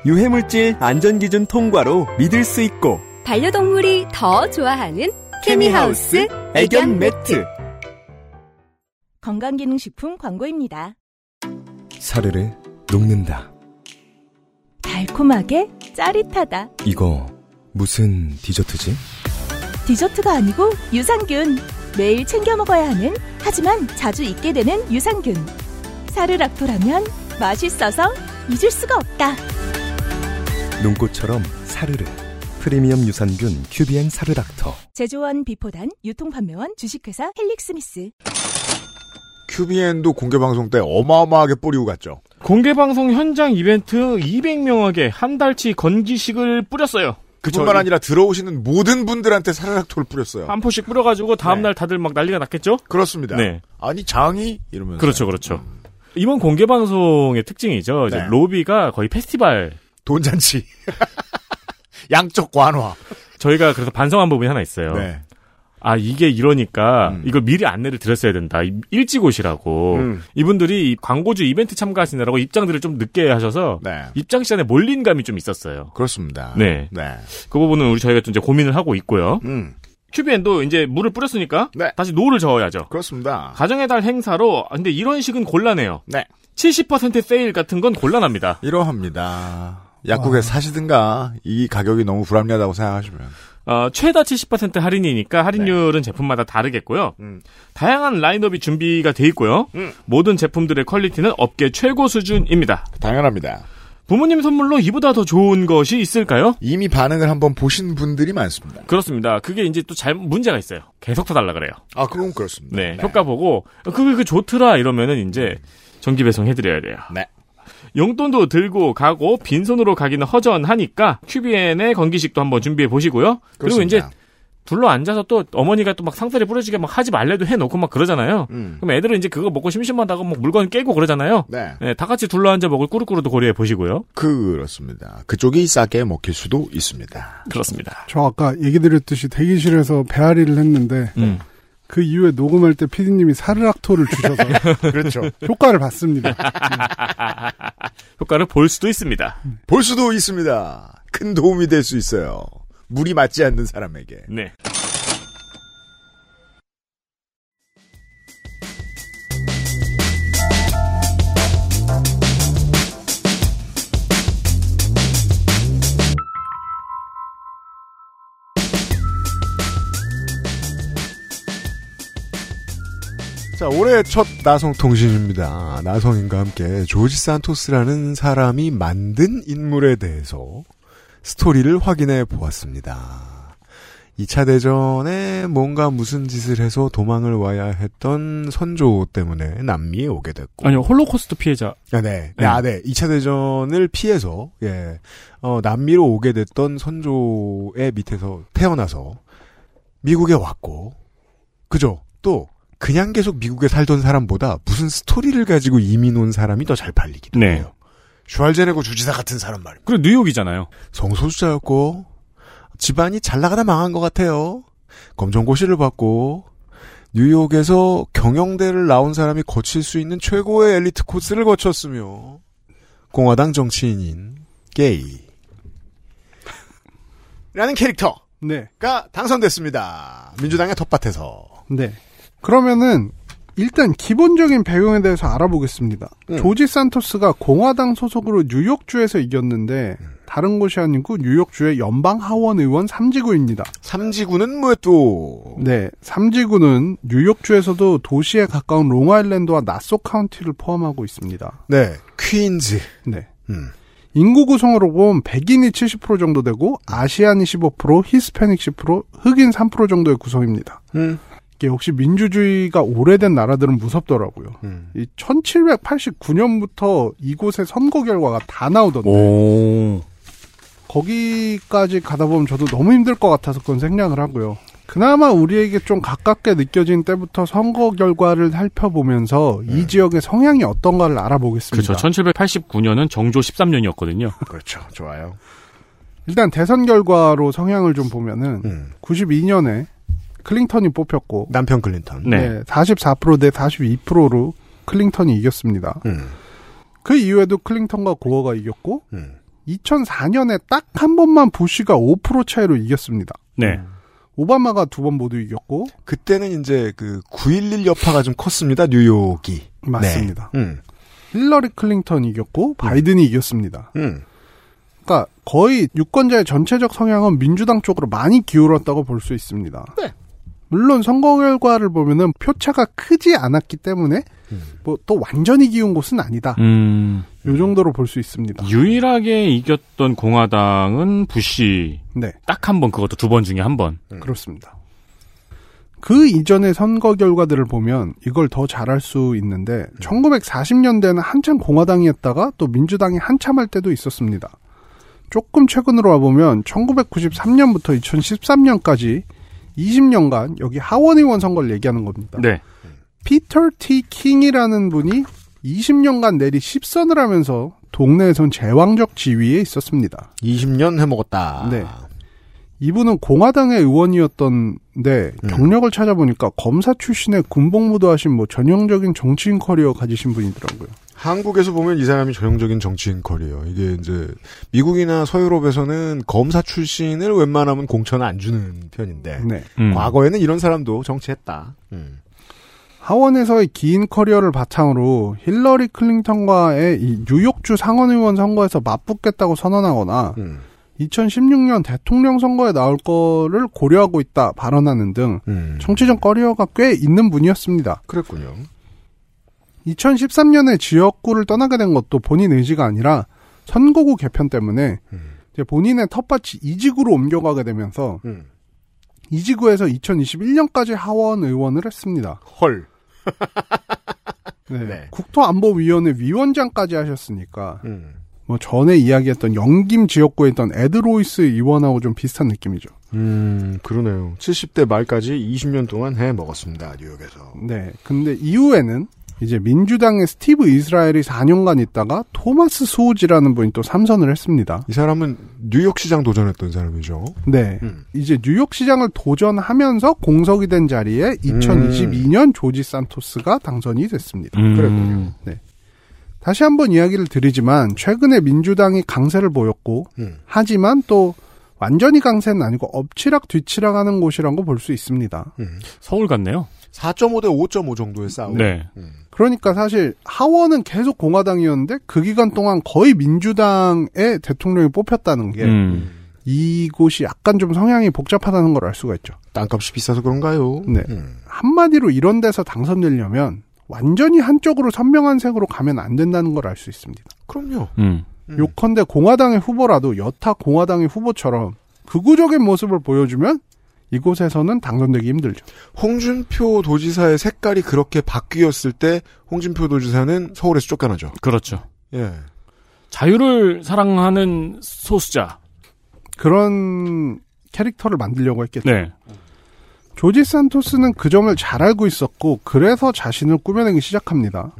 S13: 유해물질 안전기준 통과로 믿을 수 있고
S14: 반려동물이 더 좋아하는 케미하우스 애견 매트.
S7: 건강기능식품 광고입니다.
S8: 사르르 녹는다.
S7: 달콤하게 짜릿하다.
S8: 이거 무슨 디저트지?
S7: 디저트가 아니고 유산균. 매일 챙겨 먹어야 하는 하지만 자주 잊게 되는 유산균. 사르락토라면 맛있어서 잊을 수가 없다.
S8: 눈꽃처럼 사르르. 프리미엄 유산균 큐비엔 사르락토.
S7: 제조원 비포단 유통판매원 주식회사 헬릭스미스.
S5: QBN도 공개방송 때 어마어마하게 뿌리고 갔죠.
S6: 공개방송 현장 이벤트 200명에게 한 달치 건기식을 뿌렸어요.
S5: 그뿐만 아니라 들어오시는 모든 분들한테 사르락토를 뿌렸어요.
S6: 한 포씩 뿌려가지고 다음날 다들 막 난리가 났겠죠?
S5: 그렇습니다.
S6: 네.
S5: 아니 장이 이러면서
S6: 그렇죠, 그렇죠. 이번 공개 방송의 특징이죠.
S5: 네.
S6: 로비가 거의 페스티벌
S5: 돈잔치. 양적 완화.
S6: 저희가 그래서 반성한 부분이 하나 있어요.
S5: 네.
S6: 아 이게 이러니까 이걸 미리 안내를 드렸어야 된다. 이- 일찍 오시라고.
S5: 음.
S6: 이분들이 이 광고주 이벤트 참가하시느라고 입장들을 좀 늦게 하셔서
S5: 네.
S6: 입장 시간에 몰린 감이 좀 있었어요.
S5: 그렇습니다.
S6: 네.
S5: 네.
S6: 그 부분은 우리 저희가 좀 이제 고민을 하고 있고요.
S5: 음.
S6: 큐비엔도 이제 물을 뿌렸으니까 다시 노를 저어야죠.
S5: 그렇습니다.
S6: 가정의 달 행사로 아, 근데 이런 식은 곤란해요.
S5: 네.
S6: 70% 세일 같은 건 곤란합니다.
S5: 이러합니다. 약국에 사시든가 이 가격이 너무 불합리하다고 생각하시면
S6: 어, 최다 70% 할인이니까 할인율은 제품마다 다르겠고요. 다양한 라인업이 준비가 돼 있고요.
S5: 음.
S6: 모든 제품들의 퀄리티는 업계 최고 수준입니다.
S5: 당연합니다.
S6: 부모님 선물로 이보다 더 좋은 것이 있을까요?
S5: 이미 반응을 한번 보신 분들이 많습니다.
S6: 그렇습니다. 그게 이제 또 잘 문제가 있어요. 계속 더 달라 그래요.
S5: 아, 그건 그렇습니다.
S6: 네, 효과 보고 그게 그 좋더라 이러면은 이제 정기 배송 해드려야 돼요.
S5: 네.
S6: 용돈도 들고 가고 빈손으로 가기는 허전하니까 큐비엔의 건기식도 한번 준비해 보시고요. 그리고 이제. 둘러 앉아서 또 어머니가 또 막 상사리 부러지게 막 하지 말래도 해놓고 막 그러잖아요.
S5: 음.
S6: 그럼 애들은 이제 그거 먹고 심심하다고 막 물건 깨고 그러잖아요.
S5: 네.
S6: 다 같이 둘러 앉아 먹을 꾸르꾸르도 고려해 보시고요.
S5: 그렇습니다. 그쪽이 싸게 먹힐 수도 있습니다.
S6: 그렇습니다.
S11: 저 아까 얘기 드렸듯이 대기실에서 배앓이를 했는데
S6: 음.
S11: 그 이후에 녹음할 때 피디님이 사르락토를 주셔서
S5: 그렇죠.
S11: 효과를 봤습니다.
S6: 효과를 볼 수도 있습니다.
S5: 볼 수도 있습니다. 큰 도움이 될 수 있어요. 물이 맞지 않는 사람에게.
S6: 네.
S5: 자, 올해 첫 나성통신입니다. 나성인과 함께 조지 산토스라는 사람이 만든 인물에 대해서 스토리를 확인해 보았습니다. 2차 대전에 뭔가 무슨 짓을 해서 도망을 와야 했던 선조 때문에 남미에 오게 됐고.
S6: 아니요, 홀로코스트 피해자.
S5: 아, 네. 네, 아, 네. 2차 대전을 피해서, 예, 어, 남미로 오게 됐던 선조의 밑에서 태어나서 미국에 왔고, 그죠? 또, 그냥 계속 미국에 살던 사람보다 무슨 스토리를 가지고 이민 온 사람이 더 잘 팔리기도
S6: 네.
S5: 해요. 슈왈제네고 주지사 같은 사람 말입니다.
S6: 그리고 뉴욕이잖아요.
S5: 성소수자였고, 집안이 잘 나가다 망한 것 같아요. 검정고시를 받고, 뉴욕에서 경영대를 나온 사람이 거칠 수 있는 최고의 엘리트 코스를 거쳤으며, 공화당 정치인인 게이. 라는 캐릭터가
S11: 네.
S5: 당선됐습니다. 민주당의 텃밭에서.
S11: 네. 그러면은 일단 기본적인 배경에 대해서 알아보겠습니다.
S5: 음.
S11: 조지 산토스가 공화당 소속으로 뉴욕주에서 이겼는데 다른 곳이 아니고 뉴욕주의 연방 하원 의원 3지구입니다.
S5: 3지구는 뭐 또?
S11: 네, 3지구는 뉴욕주에서도 도시에 가까운 롱아일랜드와 나소 카운티를 포함하고 있습니다.
S5: 네, 퀸즈.
S11: 네.
S5: 음.
S11: 인구 구성으로 보면 백인이 70% 정도 되고 아시안이 15%, 히스패닉 10%, 흑인 3% 정도의 구성입니다.
S5: 음.
S11: 이게 혹시 민주주의가 오래된 나라들은 무섭더라고요.
S5: 음.
S11: 이 1789년부터 이곳의 선거 결과가 다 나오던데
S6: 오.
S11: 거기까지 가다 보면 저도 너무 힘들 것 같아서 그건 생략을 하고요. 그나마 우리에게 좀 가깝게 느껴진 때부터 선거 결과를 살펴보면서 이 지역의 성향이 어떤가를 알아보겠습니다.
S6: 그렇죠. 1789년은 정조 13년이었거든요.
S5: 그렇죠. 좋아요.
S11: 일단 대선 결과로 성향을 좀 보면은
S5: 음.
S11: 92년에 클링턴이 뽑혔고
S5: 남편 클린턴.
S11: 네. 44%대 42%로 클링턴이 이겼습니다.
S5: 음.
S11: 그 이후에도 클링턴과 고어가 이겼고
S5: 음.
S11: 2004년에 딱 한 번만 부시가 5% 차이로 이겼습니다.
S12: 네.
S11: 오바마가 두 번 모두 이겼고
S5: 그때는 이제 그 9.11 여파가 좀 컸습니다. 뉴욕이.
S11: 맞습니다.
S5: 네. 음.
S11: 힐러리 클링턴이 이겼고 바이든이 이겼습니다.
S5: 음.
S11: 그러니까 거의 유권자의 전체적 성향은 민주당 쪽으로 많이 기울었다고 볼 수 있습니다.
S5: 네.
S11: 물론 선거 결과를 보면은 표차가 크지 않았기 때문에 뭐또 완전히 기운 곳은 아니다.
S12: 음.
S11: 요 정도로 볼 수 있습니다.
S12: 유일하게 이겼던 공화당은 부시.
S11: 네.
S12: 딱 한 번, 그것도 두 번 중에 한 번.
S11: 그렇습니다. 그 이전의 선거 결과들을 보면 이걸 더 잘할 수 있는데 1940년대는 한참 공화당이었다가 또 민주당이 한참 할 때도 있었습니다. 조금 최근으로 와보면 1993년부터 2013년까지 20년간 여기 하원 의원 선거를 얘기하는 겁니다.
S12: 네.
S11: 피터 T. 킹이라는 분이 20년간 내리 10선을 하면서 동네에선 제왕적 지위에 있었습니다.
S5: 20년 해먹었다.
S11: 네. 이분은 공화당의 의원이었던데 경력을 찾아보니까 검사 출신의 군복무도 하신 뭐 전형적인 정치인 커리어 가지신 분이더라고요.
S5: 한국에서 보면 이 사람이 전형적인 정치인 커리어예요. 이게 이제 미국이나 서유럽에서는 검사 출신을 웬만하면 공천을 안 주는 편인데
S11: 네.
S12: 음.
S5: 과거에는 이런 사람도 정치했다. 음.
S11: 하원에서의 긴 커리어를 바탕으로 힐러리 클린턴과의 이 뉴욕주 상원의원 선거에서 맞붙겠다고 선언하거나
S5: 음.
S11: 2016년 대통령 선거에 나올 거를 고려하고 있다 발언하는 등
S5: 음.
S11: 정치적 커리어가 꽤 있는 분이었습니다.
S5: 그랬군요.
S11: 2013년에 지역구를 떠나게 된 것도 본인 의지가 아니라 선거구 개편 때문에 이제 본인의 텃밭이 이지구로 옮겨가게 되면서
S5: 음.
S11: 이지구에서 2021년까지 하원 의원을 했습니다.
S5: 헐.
S11: 네.
S5: 네.
S11: 국토안보위원회 위원장까지 하셨으니까
S5: 음.
S11: 뭐 전에 이야기했던 영김 지역구에 있던 에드로이스 의원하고 좀 비슷한 느낌이죠.
S5: 음, 그러네요. 70대 말까지 20년 동안 해 먹었습니다. 뉴욕에서.
S11: 네. 근데 이후에는 이제 민주당의 스티브 이스라엘이 4년간 있다가 토마스 수호지라는 분이 또 삼선을 했습니다.
S5: 이 사람은 뉴욕시장 도전했던 사람이죠.
S11: 네.
S5: 음.
S11: 이제 뉴욕시장을 도전하면서 공석이 된 자리에 2022년 조지 산토스가 당선이 됐습니다.
S12: 음.
S5: 그랬군요.
S11: 네. 다시 한번 이야기를 드리지만 최근에 민주당이 강세를 보였고
S5: 음.
S11: 하지만 또 완전히 강세는 아니고 엎치락 뒤치락 하는 곳이라고 볼 수 있습니다.
S5: 음.
S12: 서울 같네요.
S5: 4.5 대 5.5 정도의 싸움.
S12: 네.
S5: 음.
S11: 그러니까 사실 하원은 계속 공화당이었는데 그 기간 동안 거의 민주당의 대통령이 뽑혔다는 게
S12: 음.
S11: 이곳이 약간 좀 성향이 복잡하다는 걸 알 수가 있죠.
S5: 땅값이 비싸서 그런가요?
S11: 네.
S5: 음.
S11: 한마디로 이런 데서 당선되려면 완전히 한쪽으로 선명한 색으로 가면 안 된다는 걸 알 수 있습니다.
S5: 그럼요.
S12: 음.
S5: 음.
S11: 요컨대 공화당의 후보라도 여타 공화당의 후보처럼 극우적인 모습을 보여주면 이곳에서는 당선되기 힘들죠.
S5: 홍준표 도지사의 색깔이 그렇게 바뀌었을 때 홍준표 도지사는 서울에서 쫓겨나죠.
S12: 그렇죠.
S5: 예.
S12: 자유를 사랑하는 소수자.
S11: 그런 캐릭터를 만들려고 했겠죠.
S12: 네.
S11: 조지 산토스는 그 점을 잘 알고 있었고 그래서 자신을 꾸며내기 시작합니다.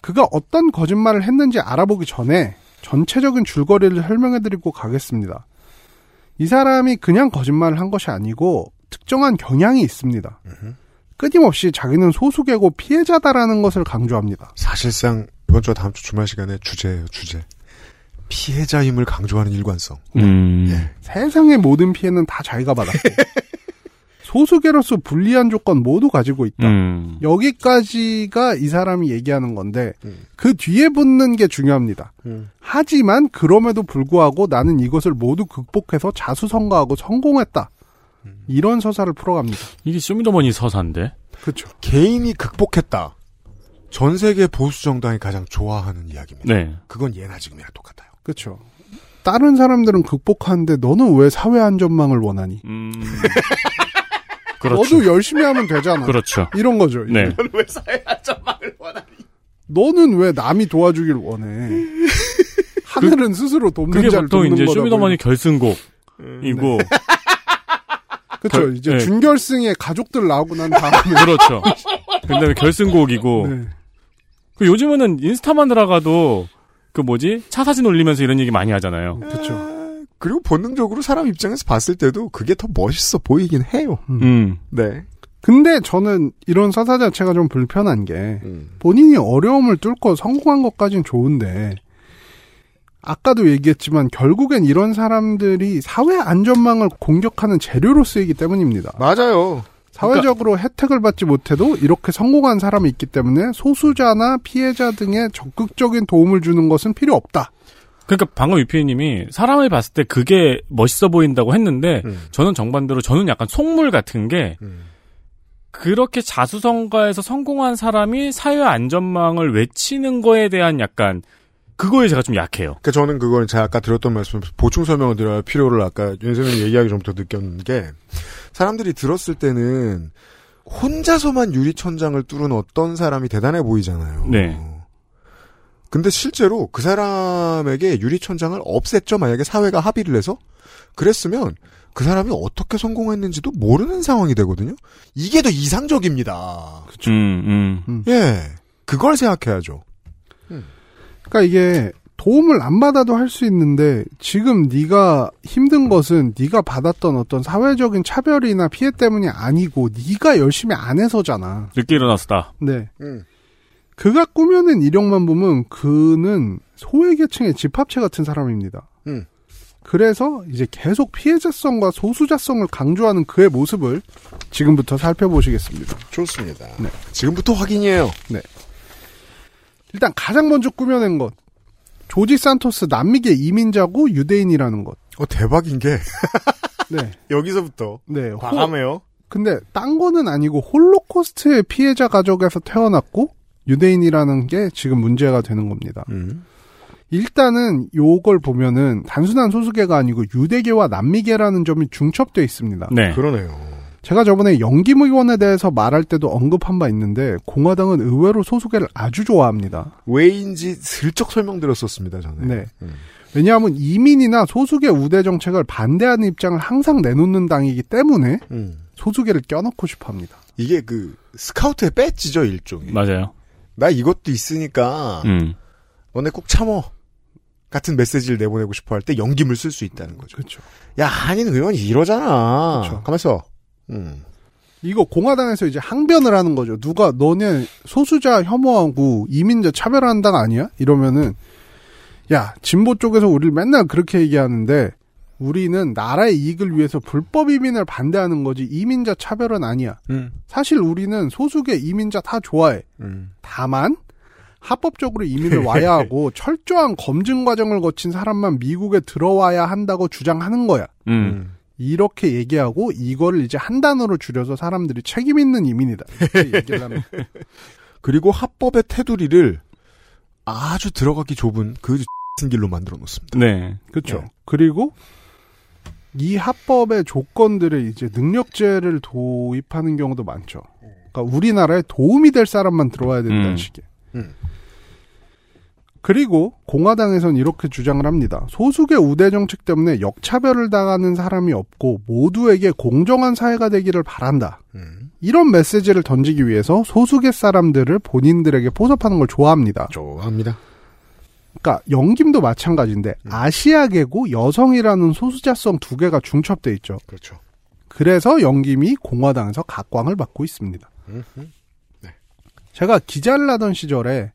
S11: 그가 어떤 거짓말을 했는지 알아보기 전에 전체적인 줄거리를 설명해드리고 가겠습니다. 이 사람이 그냥 거짓말을 한 것이 아니고 특정한 경향이 있습니다. 끊임없이 자기는 소수계고 피해자다라는 것을 강조합니다.
S5: 사실상 이번 주와 다음 주 주말 시간에 주제예요, 주제. 피해자임을 강조하는 일관성.
S12: 음.
S5: 예.
S11: 세상의 모든 피해는 다 자기가 받았고 소수계로서 불리한 조건 모두 가지고 있다.
S12: 음.
S11: 여기까지가 이 사람이 얘기하는 건데
S5: 음.
S11: 그 뒤에 붙는 게 중요합니다.
S5: 음.
S11: 하지만 그럼에도 불구하고 나는 이것을 모두 극복해서 자수성가하고 성공했다.
S5: 음.
S11: 이런 서사를 풀어갑니다.
S12: 이게 쇼미더머니 서사인데.
S11: 그렇죠.
S5: 개인이 극복했다. 전 세계 보수 정당이 가장 좋아하는 이야기입니다.
S12: 네.
S5: 그건 예나 지금이랑 똑같아요.
S11: 그렇죠. 다른 사람들은 극복하는데 너는 왜 사회 안전망을 원하니?
S12: 음. 그렇죠.
S11: 너도 열심히 하면 되잖아.
S12: 그렇죠.
S11: 이런 거죠.
S12: 네.
S5: 왜 사회 안전망을 원하니?
S11: 너는 왜 남이 도와주길 원해? 하늘은 스스로 돕는
S12: 그게
S11: 자를
S12: 보통
S11: 돕는
S12: 이제. 쇼미더머니 결승곡 이고.
S11: 그렇죠.
S12: 결-
S11: 이제
S12: 네.
S11: 준결승에 가족들 나오고 난 다음에
S12: 그렇죠. 그다음에 결승곡이고.
S11: 네.
S12: 그 요즘에는 인스타만 들어가도 그 뭐지 차 사진 올리면서 이런 얘기 많이 하잖아요.
S11: 그렇죠.
S5: 그리고 본능적으로 사람 입장에서 봤을 때도 그게 더 멋있어 보이긴 해요.
S12: 음.
S5: 네.
S11: 근데 저는 이런 서사 자체가 좀 불편한 게
S5: 음.
S11: 본인이 어려움을 뚫고 성공한 것까진 좋은데 아까도 얘기했지만 결국엔 이런 사람들이 사회 안전망을 공격하는 재료로 쓰이기 때문입니다.
S5: 맞아요.
S11: 사회적으로 혜택을 받지 못해도 이렇게 성공한 사람이 있기 때문에 소수자나 피해자 등의 적극적인 도움을 주는 것은 필요 없다.
S12: 그러니까 방금 유피님이 사람을 봤을 때 그게 멋있어 보인다고 했는데
S5: 음.
S12: 저는 정반대로 저는 약간 속물 같은 게 그렇게 자수성가해서 성공한 사람이 사회 안전망을 외치는 거에 대한 약간 그거에 제가 좀 약해요.
S5: 그러니까 저는 그걸 제가 아까 드렸던 말씀 보충 설명을 드려야 할 필요를 아까 윤세민 얘기하기 전부터 느꼈는 게 사람들이 들었을 때는 혼자서만 유리천장을 뚫은 어떤 사람이 대단해 보이잖아요.
S12: 네.
S5: 근데 실제로 그 사람에게 유리천장을 없앴죠. 만약에 사회가 합의를 해서 그랬으면 그 사람이 어떻게 성공했는지도 모르는 상황이 되거든요. 이게 더 이상적입니다.
S12: 음, 음.
S5: 예, 그걸 생각해야죠.
S11: 그러니까 이게 도움을 안 받아도 할 수 있는데 지금 네가 힘든 것은 네가 받았던 어떤 사회적인 차별이나 피해 때문이 아니고 네가 열심히 안 해서잖아.
S12: 늦게 일어났다.
S11: 네.
S5: 음.
S11: 그가 꾸며낸 이력만 보면 그는 소외계층의 집합체 같은 사람입니다.
S5: 음.
S11: 그래서 이제 계속 피해자성과 소수자성을 강조하는 그의 모습을 지금부터 살펴보시겠습니다.
S5: 좋습니다.
S11: 네.
S5: 지금부터 확인이에요.
S11: 네. 일단 가장 먼저 꾸며낸 것. 조지 산토스 남미계 이민자고 유대인이라는 것.
S5: 어, 대박인 게.
S11: 네.
S5: 여기서부터.
S11: 네. 호-
S5: 과감해요.
S11: 근데 딴 거는 아니고 홀로코스트의 피해자 가족에서 태어났고 유대인이라는 게 지금 문제가 되는 겁니다.
S5: 음.
S11: 일단은 요걸 보면은 단순한 소수계가 아니고 유대계와 남미계라는 점이 중첩돼 있습니다.
S12: 네.
S5: 그러네요.
S11: 제가 저번에 영김 의원에 대해서 말할 때도 언급한 바 있는데 공화당은 의외로 소수계를 아주 좋아합니다.
S5: 왜인지 슬쩍 설명드렸었습니다, 전에.
S11: 네. 왜냐하면 이민이나 소수계 우대 정책을 반대하는 입장을 항상 내놓는 당이기 때문에
S5: 음.
S11: 소수계를 껴넣고 싶어합니다.
S5: 이게 그 스카우트의 배지죠 일종의.
S12: 맞아요.
S5: 나 이것도 있으니까
S12: 음.
S5: 너네 꼭 참어. 같은 메시지를 내보내고 싶어 할 때 연김을 쓸수 있다는 거죠.
S11: 그렇죠.
S5: 야 한인 의원이 이러잖아.
S11: 그쵸.
S5: 가만있어. 음.
S11: 이거 공화당에서 이제 항변을 하는 거죠. 누가 너네 소수자 혐오하고 이민자 차별한다가 아니야? 이러면은 야 진보 쪽에서 우리를 맨날 그렇게 얘기하는데 우리는 나라의 이익을 위해서 불법 이민을 반대하는 거지 이민자 차별은 아니야.
S5: 음.
S11: 사실 우리는 소수계 이민자 다 좋아해.
S5: 음.
S11: 다만 합법적으로 이민을 와야 하고 철저한 검증 과정을 거친 사람만 미국에 들어와야 한다고 주장하는 거야.
S12: 음.
S11: 이렇게 얘기하고 이거를 이제 한 단어로 줄여서 사람들이 책임 있는 이민이다.
S5: 그리고 합법의 테두리를 아주 들어가기 좁은 그 X 길로 만들어 놓습니다.
S12: 네.
S11: 그렇죠. 그리고 이 합법의 조건들을 이제 능력제를 도입하는 경우도 많죠. 그러니까 우리나라에 도움이 될 사람만 들어와야 된다는
S12: 음.
S11: 식의.
S5: 음.
S11: 그리고 공화당에선 이렇게 주장을 합니다. 소수계 우대 정책 때문에 역차별을 당하는 사람이 없고 모두에게 공정한 사회가 되기를 바란다.
S5: 음.
S11: 이런 메시지를 던지기 위해서 소수계 사람들을 본인들에게 포섭하는 걸 좋아합니다.
S5: 좋아합니다.
S11: 그러니까 영김도 마찬가지인데
S5: 음.
S11: 아시아계고 여성이라는 소수자성 두 개가 중첩돼 있죠.
S5: 그렇죠.
S11: 그래서 영김이 공화당에서 각광을 받고 있습니다.
S5: 음흠.
S11: 제가 기자를 하던 시절에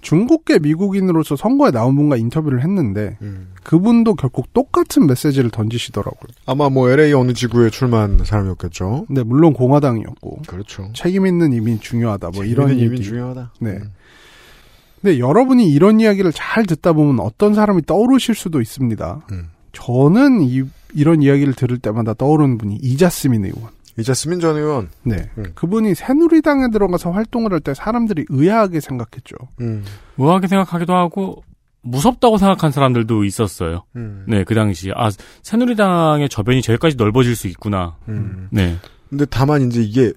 S11: 중국계 미국인으로서 선거에 나온 분과 인터뷰를 했는데
S5: 음.
S11: 그분도 결국 똑같은 메시지를 던지시더라고요.
S5: 아마 뭐 LA 어느 지구에 출마한 사람이었겠죠.
S11: 근데 물론 공화당이었고
S5: 그렇죠.
S11: 책임 있는 이민 중요하다 뭐 이런
S5: 이민. 중요하다.
S11: 네.
S5: 음.
S11: 근데 여러분이 이런 이야기를 잘 듣다 보면 어떤 사람이 떠오르실 수도 있습니다.
S5: 음.
S11: 저는 이, 이런 이야기를 들을 때마다 떠오르는 분이 이자스민 의원.
S5: 이자스민 전 의원.
S11: 네.
S5: 음.
S11: 그분이 새누리당에 들어가서 활동을 할 때 사람들이 의아하게 생각했죠.
S5: 음.
S12: 우아하게 생각하기도 하고 무섭다고 생각한 사람들도 있었어요.
S5: 음.
S12: 네, 그 당시 아 새누리당의 저변이 저기까지 넓어질 수 있구나.
S5: 음.
S12: 네.
S5: 근데 다만 이제 이게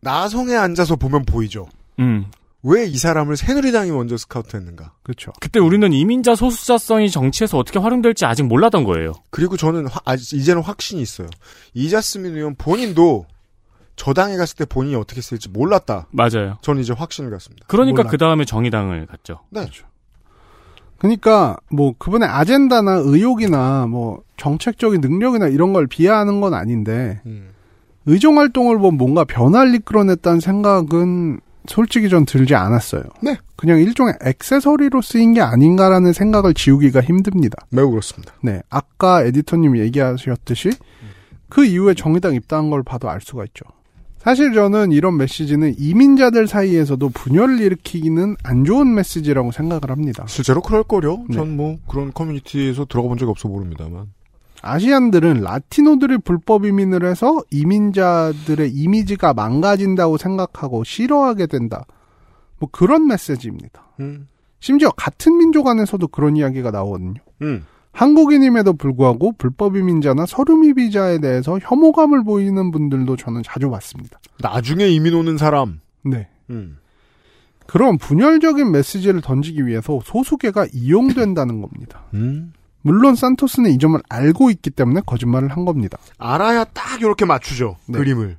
S5: 나성에 앉아서 보면 보이죠.
S12: 음.
S5: 왜 이 사람을 새누리당이 먼저 스카우트했는가?
S11: 그렇죠.
S12: 그때 우리는 이민자 소수자성이 정치에서 어떻게 활용될지 아직 몰랐던 거예요.
S5: 그리고 저는 화- 아, 이제는 확신이 있어요. 이자스민 의원 본인도 저당에 갔을 때 본인이 어떻게 쓸지 몰랐다.
S12: 맞아요.
S5: 저는 이제 확신을 갖습니다.
S12: 그러니까. 그 다음에 정의당을 갔죠.
S5: 네.
S11: 그러니까 뭐 그분의 아젠다나 의욕이나 뭐 정책적인 능력이나 이런 걸 비하하는 건 아닌데
S5: 음.
S11: 의정 활동을 보면 뭔가 변화를 이끌어냈다는 생각은 솔직히 전 들지 않았어요.
S5: 네.
S11: 그냥 일종의 액세서리로 쓰인 게 아닌가라는 생각을 지우기가 힘듭니다.
S5: 매우 그렇습니다.
S11: 네. 아까 에디터님이 얘기하셨듯이 그 이후에 정의당 입당한 걸 봐도 알 수가 있죠. 사실 저는 이런 메시지는 이민자들 사이에서도 분열을 일으키기는 안 좋은 메시지라고 생각을 합니다.
S5: 실제로 그럴 거요.
S11: 네.
S5: 전뭐 그런 커뮤니티에서 들어가 본 적이 없어 모릅니다만.
S11: 아시안들은 라티노들이 불법 이민을 해서 이민자들의 이미지가 망가진다고 생각하고 싫어하게 된다. 뭐 그런 메시지입니다.
S5: 음.
S11: 심지어 같은 민족 안에서도 그런 이야기가 나오거든요.
S5: 음.
S11: 한국인임에도 불구하고 불법 이민자나 서류미 비자에 대해서 혐오감을 보이는 분들도 저는 자주 봤습니다.
S5: 나중에 이민 오는 사람.
S11: 네.
S5: 음.
S11: 그런 분열적인 메시지를 던지기 위해서 소수계가 이용된다는 겁니다.
S5: 음.
S11: 물론 산토스는 이 점을 알고 있기 때문에 거짓말을 한 겁니다.
S5: 알아야 딱 이렇게 맞추죠.
S11: 네.
S5: 그림을.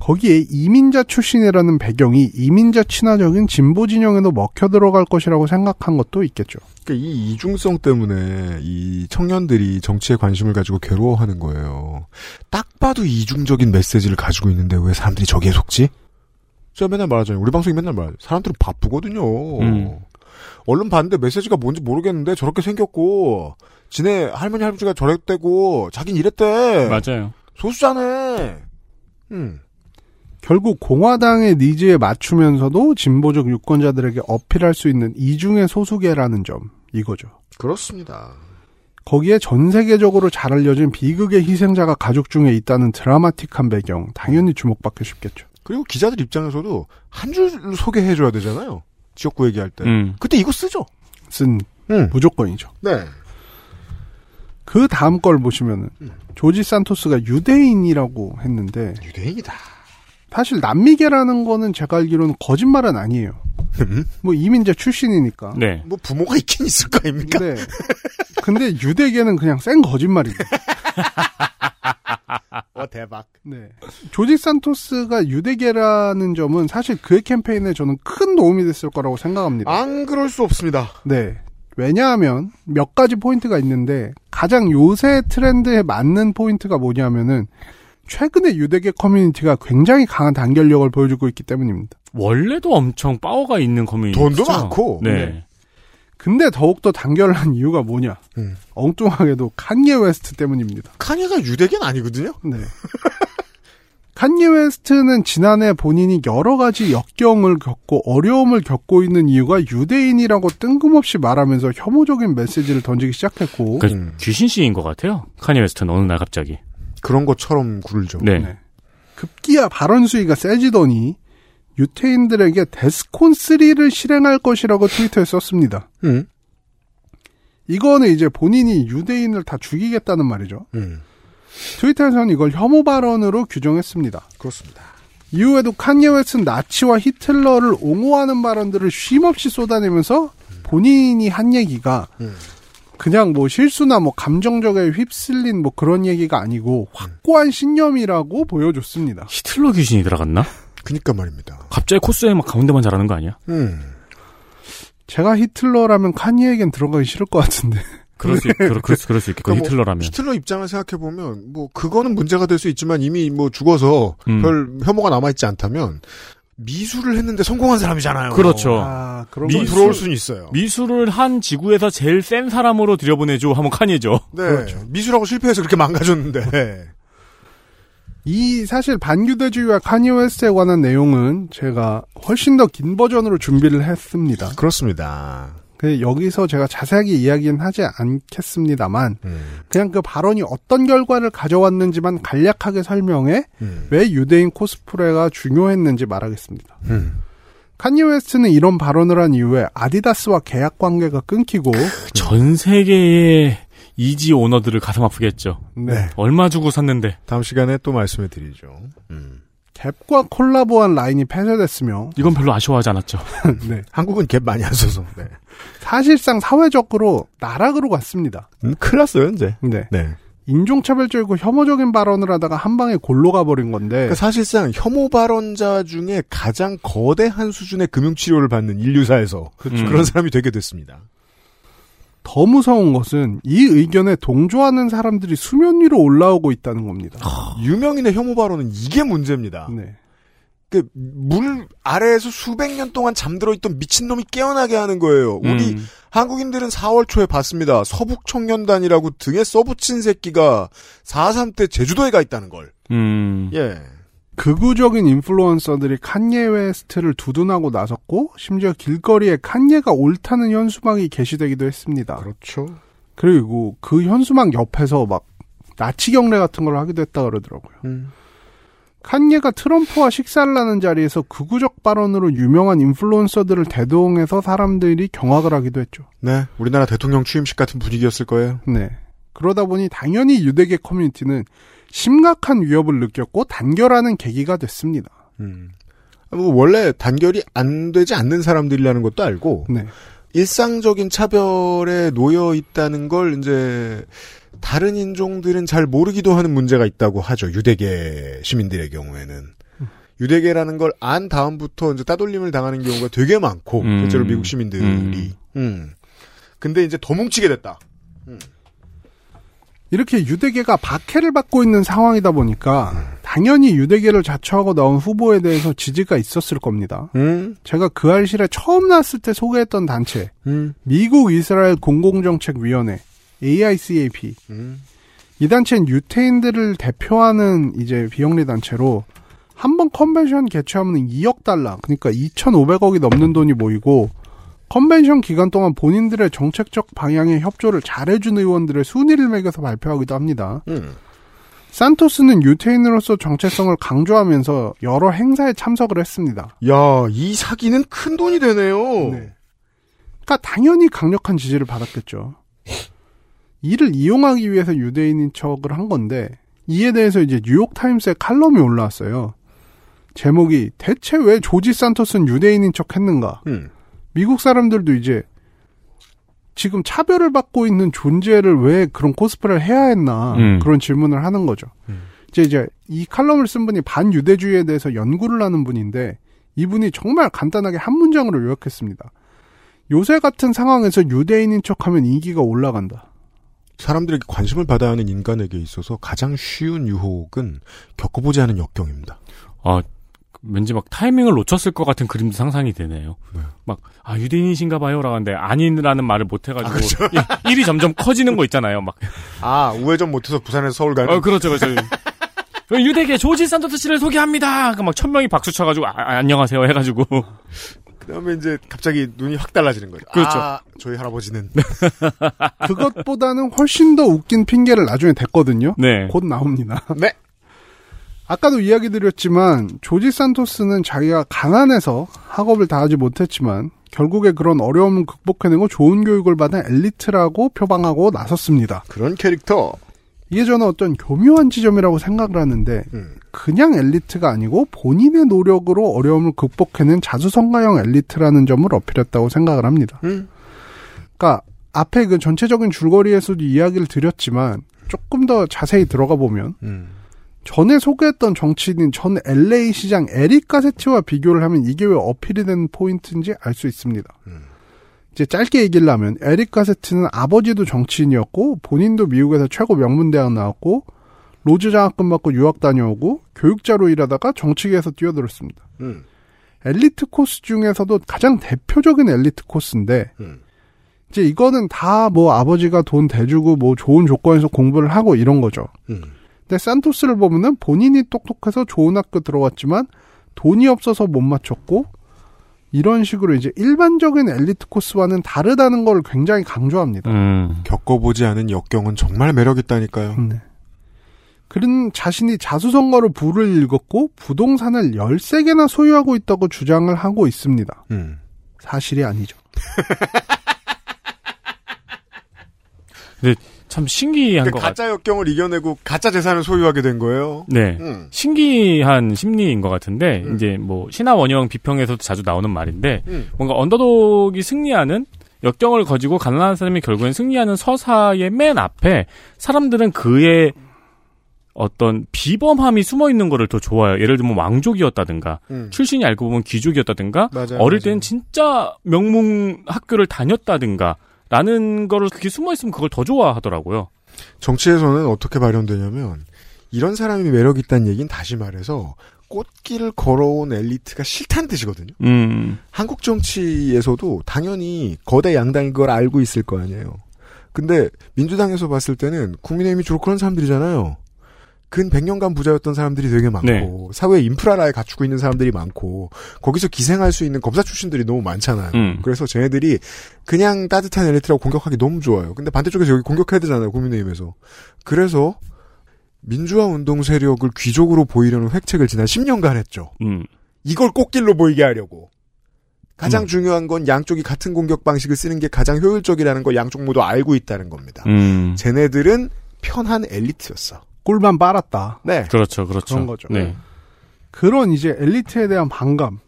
S11: 거기에 이민자 출신이라는 배경이 이민자 친화적인 진보 진영에도 먹혀 들어갈 것이라고 생각한 것도 있겠죠.
S5: 그러니까 이 이중성 때문에 이 청년들이 정치에 관심을 가지고 괴로워하는 거예요. 딱 봐도 이중적인 메시지를 가지고 있는데 왜 사람들이 저기에 속지? 제가 맨날 말하잖아요. 우리 방송이 맨날 말해요. 사람들은 바쁘거든요.
S12: 음.
S5: 얼른 봤는데 메시지가 뭔지 모르겠는데 저렇게 생겼고 지네 할머니 할아버지가 저랬대고 자긴 이랬대.
S12: 맞아요.
S5: 소수자네. 음.
S11: 결국 공화당의 니즈에 맞추면서도 진보적 유권자들에게 어필할 수 있는 이중의 소수계라는 점 이거죠.
S5: 그렇습니다.
S11: 거기에 전 세계적으로 잘 알려진 비극의 희생자가 가족 중에 있다는 드라마틱한 배경 당연히 주목받기 쉽겠죠.
S5: 그리고 기자들 입장에서도 한 줄 소개해줘야 되잖아요. 지역구 얘기할 때.
S12: 음.
S5: 그때 이거 쓰죠.
S11: 쓴
S5: 음.
S11: 무조건이죠.
S5: 네.
S11: 그 다음 걸 보시면은 조지 산토스가 유대인이라고 했는데
S5: 유대인이다.
S11: 사실 남미계라는 거는 제가 알기로는 거짓말은 아니에요. 뭐 이민자 출신이니까.
S12: 네.
S5: 뭐 부모가 있긴 있을 거 아닙니까?
S11: 네. 근데 유대계는 그냥 센 거짓말입니다.
S5: 어 대박.
S11: 네. 조지 산토스가 유대계라는 점은 사실 그의 캠페인에 저는 큰 도움이 됐을 거라고 생각합니다.
S5: 안 그럴 수 없습니다.
S11: 네. 왜냐하면 몇 가지 포인트가 있는데 가장 요새 트렌드에 맞는 포인트가 뭐냐면은 최근에 유대계 커뮤니티가 굉장히 강한 단결력을 보여주고 있기 때문입니다.
S12: 원래도 엄청 파워가 있는 커뮤니티.
S5: 돈도 많고.
S12: 네.
S11: 네. 근데 더욱더 단결한 이유가 뭐냐?
S5: 음.
S11: 엉뚱하게도 칸예 웨스트 때문입니다.
S5: 칸예가 유대계는 아니거든요.
S11: 네. 칸예 웨스트는 지난해 본인이 여러 가지 역경을 겪고 어려움을 겪고 있는 이유가 유대인이라고 뜬금없이 말하면서 혐오적인 메시지를 던지기 시작했고
S12: 그
S5: 음.
S12: 귀신 씌인 것 같아요. 칸예 웨스트는 어느 날 갑자기.
S5: 그런 것처럼 굴죠.
S12: 네.
S11: 네. 급기야 발언 수위가 세지더니 유태인들에게 death con 3를 실행할 것이라고 트위터에 썼습니다.
S5: 음.
S11: 이거는 이제 본인이 유대인을 다 죽이겠다는 말이죠.
S5: 음.
S11: 트위터에서는 이걸 혐오 발언으로 규정했습니다.
S5: 그렇습니다.
S11: 이후에도 칸예 웨스트는 나치와 히틀러를 옹호하는 발언들을 쉼없이 쏟아내면서 본인이 한 얘기가
S5: 음.
S11: 그냥 뭐 실수나 뭐 감정적에 휩쓸린 뭐 그런 얘기가 아니고 확고한 신념이라고 보여줬습니다.
S12: 히틀러 귀신이 들어갔나?
S5: 그니까 말입니다.
S12: 갑자기 코스에 막 가운데만 잘하는 거 아니야?
S5: 음.
S11: 제가 히틀러라면 칸예에겐 들어가기 싫을 것 같은데.
S12: 그럴 수, 있, 그럴, 그럴, 수- 그럴 수 있겠고,
S5: 그러니까 뭐
S12: 히틀러라면.
S5: 히틀러 입장을 생각해 보면 뭐 그거는 문제가 될 수 있지만 이미 뭐 죽어서
S12: 음.
S5: 별 혐오가 남아 있지 않다면 미술을 했는데 성공한 사람이잖아요.
S12: 그렇죠.
S11: 아, 그런 좀건
S5: 부러울 수는 있어요.
S12: 미술을 한 지구에서 제일 센 사람으로 들여보내줘 하면 칸예죠.
S5: 네.
S11: 그렇죠.
S5: 미술하고 실패해서 그렇게 망가졌는데.
S11: 이 사실 반유대주의와 칸예 웨스트에 관한 내용은 제가 훨씬 더 긴 버전으로 준비를 했습니다.
S5: 그렇습니다.
S11: 그 여기서 제가 자세하게 이야기는 하지 않겠습니다만
S5: 음.
S11: 그냥 그 발언이 어떤 결과를 가져왔는지만 간략하게 설명해
S5: 음.
S11: 왜 유대인 코스프레가 중요했는지 말하겠습니다.
S5: 음.
S11: 칸예 웨스트는 이런 발언을 한 이후에 아디다스와 계약 관계가 끊기고
S12: 전 세계의 이지 오너들을 가슴 아프게 했죠.
S11: 네.
S12: 얼마 주고 샀는데.
S5: 다음 시간에 또 말씀해 드리죠. 음.
S11: 갭과 콜라보한 라인이 폐쇄됐으며
S12: 이건 별로 아쉬워하지 않았죠.
S11: 네.
S5: 한국은 갭 많이 안 써서. 네.
S11: 사실상 사회적으로 나락으로 갔습니다.
S5: 음, 큰일 났어요, 이제.
S11: 네.
S5: 네.
S11: 인종차별적이고 혐오적인 발언을 하다가 한 방에 골로 가버린 건데
S5: 그러니까 사실상 혐오 발언자 중에 가장 거대한 수준의 금융치료를 받는 인류사에서
S11: 그렇죠.
S5: 그런 사람이 되게 됐습니다.
S11: 더 무서운 것은 이 의견에 동조하는 사람들이 수면 위로 올라오고 있다는 겁니다.
S5: 유명인의 혐오 발언은 이게 문제입니다.
S11: 네.
S5: 그 물 아래에서 수백 년 동안 잠들어 있던 미친놈이 깨어나게 하는 거예요. 우리
S12: 음.
S5: 한국인들은 4월 초에 봤습니다. 서북 청년단이라고 등에 써붙인 새끼가 4.3 때 제주도에 가 있다는 걸.
S12: 음.
S5: 예.
S11: 극우적인 인플루언서들이 칸예 웨스트를 두둔하고 나섰고 심지어 길거리에 칸예가 옳다는 현수막이 게시되기도 했습니다.
S5: 그렇죠.
S11: 그리고 그 현수막 옆에서 막 나치 경례 같은 걸 하기도 했다 그러더라고요.
S5: 음.
S11: 칸예가 트럼프와 식사를 하는 자리에서 극우적 발언으로 유명한 인플루언서들을 대동해서 사람들이 경악을 하기도 했죠.
S5: 네. 우리나라 대통령 취임식 같은 분위기였을 거예요.
S11: 네. 그러다 보니 당연히 유대계 커뮤니티는 심각한 위협을 느꼈고 단결하는 계기가 됐습니다.
S5: 음. 뭐 원래 단결이 안 되지 않는 사람들이라는 것도 알고
S11: 네.
S5: 일상적인 차별에 놓여 있다는 걸 이제 다른 인종들은 잘 모르기도 하는 문제가 있다고 하죠. 유대계 시민들의 경우에는. 유대계라는 걸 안 다음부터 이제 따돌림을 당하는 경우가 되게 많고,
S12: 음.
S5: 실제로 미국 시민들이.
S12: 음.
S5: 음. 근데 이제 더 뭉치게 됐다.
S11: 이렇게 유대계가 박해를 받고 있는 상황이다 보니까 당연히 유대계를 자처하고 나온 후보에 대해서 지지가 있었을 겁니다.
S5: 음.
S11: 제가 그 알실에 처음 나왔을 때 소개했던 단체
S5: 음.
S11: 미국 이스라엘 공공정책위원회 AICAP
S5: 음.
S11: 이 단체는 유태인들을 대표하는 이제 비영리 단체로 한 번 컨벤션 개최하면 2억 달러 그러니까 2,500억이 넘는 돈이 모이고 컨벤션 기간 동안 본인들의 정책적 방향에 협조를 잘해준 의원들의 순위를 매겨서 발표하기도 합니다.
S5: 음.
S11: 산토스는 유태인으로서 정체성을 강조하면서 여러 행사에 참석을 했습니다.
S5: 야, 이 사기는 큰 돈이 되네요.
S11: 그러니까 당연히 강력한 지지를 받았겠죠. 이를 이용하기 위해서 유대인인 척을 한 건데 이에 대해서 이제 뉴욕 타임스에 칼럼이 올라왔어요. 제목이 대체 왜 조지 산토스는 유대인인 척 했는가?
S5: 음.
S11: 미국 사람들도 이제 지금 차별을 받고 있는 존재를 왜 그런 코스프레를 해야 했나
S12: 음.
S11: 그런 질문을 하는 거죠. 이제 이제 이 칼럼을 쓴 분이 반유대주의에 대해서 연구를 하는 분인데 이분이 정말 간단하게 한 문장으로 요약했습니다. 요새 같은 상황에서 유대인인 척하면 인기가 올라간다.
S5: 사람들에게 관심을 받아야 하는 인간에게 있어서 가장 쉬운 유혹은 겪어보지 않은 역경입니다.
S12: 아, 왠지 막 타이밍을 놓쳤을 것 같은 그림도 상상이 되네요. 막, 아, 유대인이신가 봐요. 라고 하는데, 아니라는 말을 못 해가지고, 이- 일이 점점 커지는 거 있잖아요. 막.
S5: 아, 우회전 못해서 부산에서 서울 가는?
S12: 어, 그렇죠, 그렇죠. 그 유대계 조지 산토스 씨를 소개합니다. 그 막 천명이 박수 쳐가지고, 아, 아, 안녕하세요. 해가지고.
S5: 그 다음에 이제 갑자기 눈이 확 달라지는 거죠.
S12: 그렇죠.
S5: 아, 저희 할아버지는.
S11: 그것보다는 훨씬 더 웃긴 핑계를 나중에 댔거든요.
S12: 네.
S11: 곧 나옵니다.
S5: 네.
S11: 아까도 이야기 드렸지만 조지 산토스는 자기가 가난해서 학업을 다 하지 못했지만 결국에 그런 어려움을 극복해내고 좋은 교육을 받은 엘리트라고 표방하고 나섰습니다.
S5: 그런 캐릭터.
S11: 이게 저는 어떤 교묘한 지점이라고 생각을 하는데 그냥 엘리트가 아니고 본인의 노력으로 어려움을 극복해낸 자수성가형 엘리트라는 점을 어필했다고 생각을 합니다. 그러니까 앞에 그 전체적인 줄거리에서도 이야기를 드렸지만 조금 더 자세히 들어가 보면 전에 소개했던 정치인인 전 LA 시장 에릭 가세티와 비교를 하면 이게 왜 어필이 되는 포인트인지 알 수 있습니다. 이제 짧게 얘기를 하면 에릭 가세트는 아버지도 정치인이었고 본인도 미국에서 최고 명문대학 나왔고 로즈 장학금 받고 유학 다녀오고 교육자로 일하다가 정치계에서 뛰어들었습니다.
S5: 음.
S11: 엘리트 코스 중에서도 가장 대표적인 엘리트 코스인데 이제 이거는 다 뭐 아버지가 돈 대주고 뭐 좋은 조건에서 공부를 하고 이런 거죠. 근데 산토스를 보면은 본인이 똑똑해서 좋은 학교 들어왔지만 돈이 없어서 못 마쳤고 이런 식으로 이제 일반적인 엘리트 코스와는 다르다는 걸 굉장히 강조합니다.
S12: 음.
S5: 겪어보지 않은 역경은 정말 매력 있다니까요.
S11: 네. 그런 자신이 자수성가로 부를 읽었고 부동산을 13개나 소유하고 있다고 주장을 하고 있습니다.
S5: 음.
S11: 사실이 아니죠.
S12: 근데 참 신기한
S5: 그러니까
S12: 것 같아요.
S5: 가짜 역경을 이겨내고 가짜 재산을 소유하게 된 거예요.
S12: 네.
S5: 음.
S12: 신기한 심리인 것 같은데, 이제 뭐, 신화 원형 비평에서도 자주 나오는 말인데,
S5: 음.
S12: 뭔가 언더독이 승리하는, 역경을 거지고 가난한 사람이 결국엔 승리하는 서사의 맨 앞에, 사람들은 그의 어떤 비범함이 숨어 있는 거를 더 좋아요. 예를 들면 왕족이었다든가,
S5: 음.
S12: 출신이 알고 보면 귀족이었다든가,
S5: 맞아요,
S12: 어릴
S5: 맞아요.
S12: 때는 진짜 명문 학교를 다녔다든가, 라는 거를 그게 숨어 있으면 그걸 더 좋아하더라고요.
S5: 정치에서는 어떻게 발현되냐면 이런 사람이 매력 있다는 얘기는 다시 말해서 꽃길을 걸어온 엘리트가 싫다는 뜻이거든요.
S12: 음.
S5: 한국 정치에서도 당연히 거대 양당이 그걸 알고 있을 거 아니에요. 근데 민주당에서 봤을 때는 국민의힘이 주로 그런 사람들이잖아요. 근 100년간 부자였던 사람들이 되게 많고
S12: 네.
S5: 사회 인프라를 갖추고 있는 사람들이 많고 거기서 기생할 수 있는 검사 출신들이 너무 많잖아요.
S12: 음.
S5: 그래서 쟤네들이 그냥 따뜻한 엘리트라고 공격하기 너무 좋아요. 근데 반대쪽에서 여기 공격해야 되잖아요. 국민의힘에서. 그래서 민주화 운동 세력을 귀족으로 보이려는 획책을 지난 10년간 했죠.
S12: 음.
S5: 이걸 꽃길로 보이게 하려고. 가장
S12: 음.
S5: 중요한 건 양쪽이 같은 공격 방식을 쓰는 게 가장 효율적이라는 걸 양쪽 모두 알고 있다는 겁니다.
S12: 음.
S5: 쟤네들은 편한 엘리트였어.
S11: 꿀만 빨았다.
S5: 네.
S12: 그렇죠, 그렇죠.
S11: 그런 거죠.
S12: 네.
S11: 그런 이제 엘리트에 대한 반감.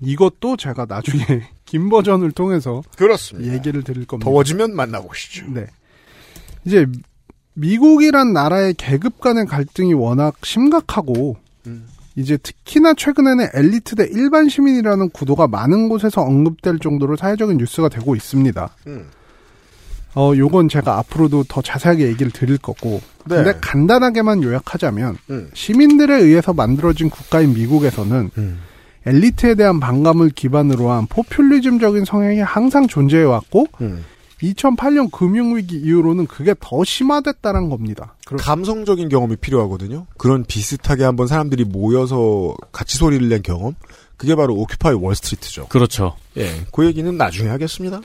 S11: 이것도 제가 나중에 긴 버전을 통해서
S5: 그렇습니다.
S11: 얘기를 드릴 겁니다.
S5: 더워지면 만나보시죠.
S11: 네. 이제 미국이란 나라의 계급 간의 갈등이 워낙 심각하고
S5: 음.
S11: 이제 특히나 최근에는 엘리트 대 일반 시민이라는 구도가 많은 곳에서 언급될 정도로 사회적인 뉴스가 되고 있습니다.
S5: 음.
S11: 어, 요건 제가 앞으로도 더 자세하게 얘기를 드릴 거고.
S5: 네.
S11: 근데 간단하게만 요약하자면
S5: 음.
S11: 시민들에 의해서 만들어진 국가인 미국에서는
S5: 음.
S11: 엘리트에 대한 반감을 기반으로 한 포퓰리즘적인 성향이 항상 존재해 왔고
S5: 음.
S11: 2008년 금융위기 이후로는 그게 더 심화됐다는 겁니다.
S5: 감성적인 경험이 필요하거든요. 그런 비슷하게 한번 사람들이 모여서 같이 소리를 낸 경험. 그게 바로 오큐파이 월스트리트죠.
S12: 그렇죠.
S5: 예, 그 얘기는 나중에 하겠습니다.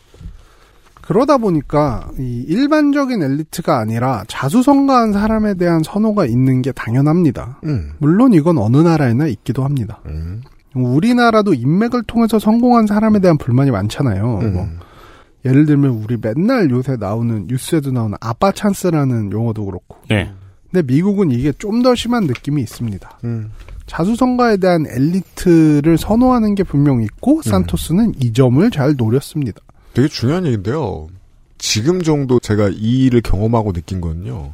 S11: 그러다 보니까 이 일반적인 엘리트가 아니라 자수성가한 사람에 대한 선호가 있는 게 당연합니다.
S5: 음.
S11: 물론 이건 어느 나라에나 있기도 합니다.
S5: 음.
S11: 우리나라도 인맥을 통해서 성공한 사람에 대한 불만이 많잖아요.
S5: 음.
S11: 뭐 예를 들면 우리 맨날 요새 나오는 뉴스에도 나오는 아빠 찬스라는 용어도 그렇고.
S12: 네.
S11: 근데 미국은 이게 좀 더 심한 느낌이 있습니다.
S5: 음.
S11: 자수성가에 대한 엘리트를 선호하는 게 분명 있고 산토스는 이 점을 잘 노렸습니다.
S5: 되게 중요한 얘기인데요. 지금 정도 제가 이 일을 경험하고 느낀 건요.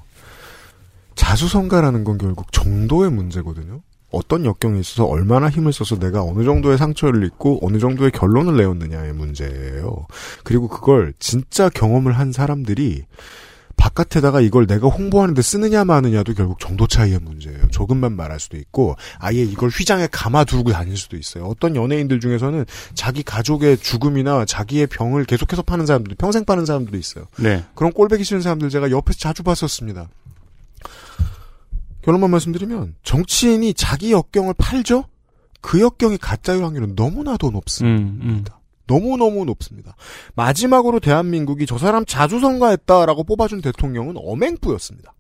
S5: 자수성가라는 건 결국 정도의 문제거든요. 어떤 역경에 있어서 얼마나 힘을 써서 내가 어느 정도의 상처를 입고 어느 정도의 결론을 내었느냐의 문제예요. 그리고 그걸 진짜 경험을 한 사람들이 바깥에다가 이걸 내가 홍보하는데 쓰느냐 마느냐도 결국 정도 차이의 문제예요. 조금만 말할 수도 있고 아예 이걸 휘장에 감아두고 다닐 수도 있어요. 어떤 연예인들 중에서는 자기 가족의 죽음이나 자기의 병을 계속해서 파는 사람들, 평생 파는 사람들도 있어요.
S12: 네.
S5: 그런 꼴배기 싫은 사람들 제가 옆에서 자주 봤었습니다. 결론만 말씀드리면 정치인이 자기 역경을 팔죠? 그 역경이 가짜일 확률은 너무나도 높습니다.
S12: 음, 음.
S5: 너무너무 높습니다. 마지막으로 대한민국이 저 사람 자주 선거했다라고 뽑아준 대통령은 엄행부였습니다.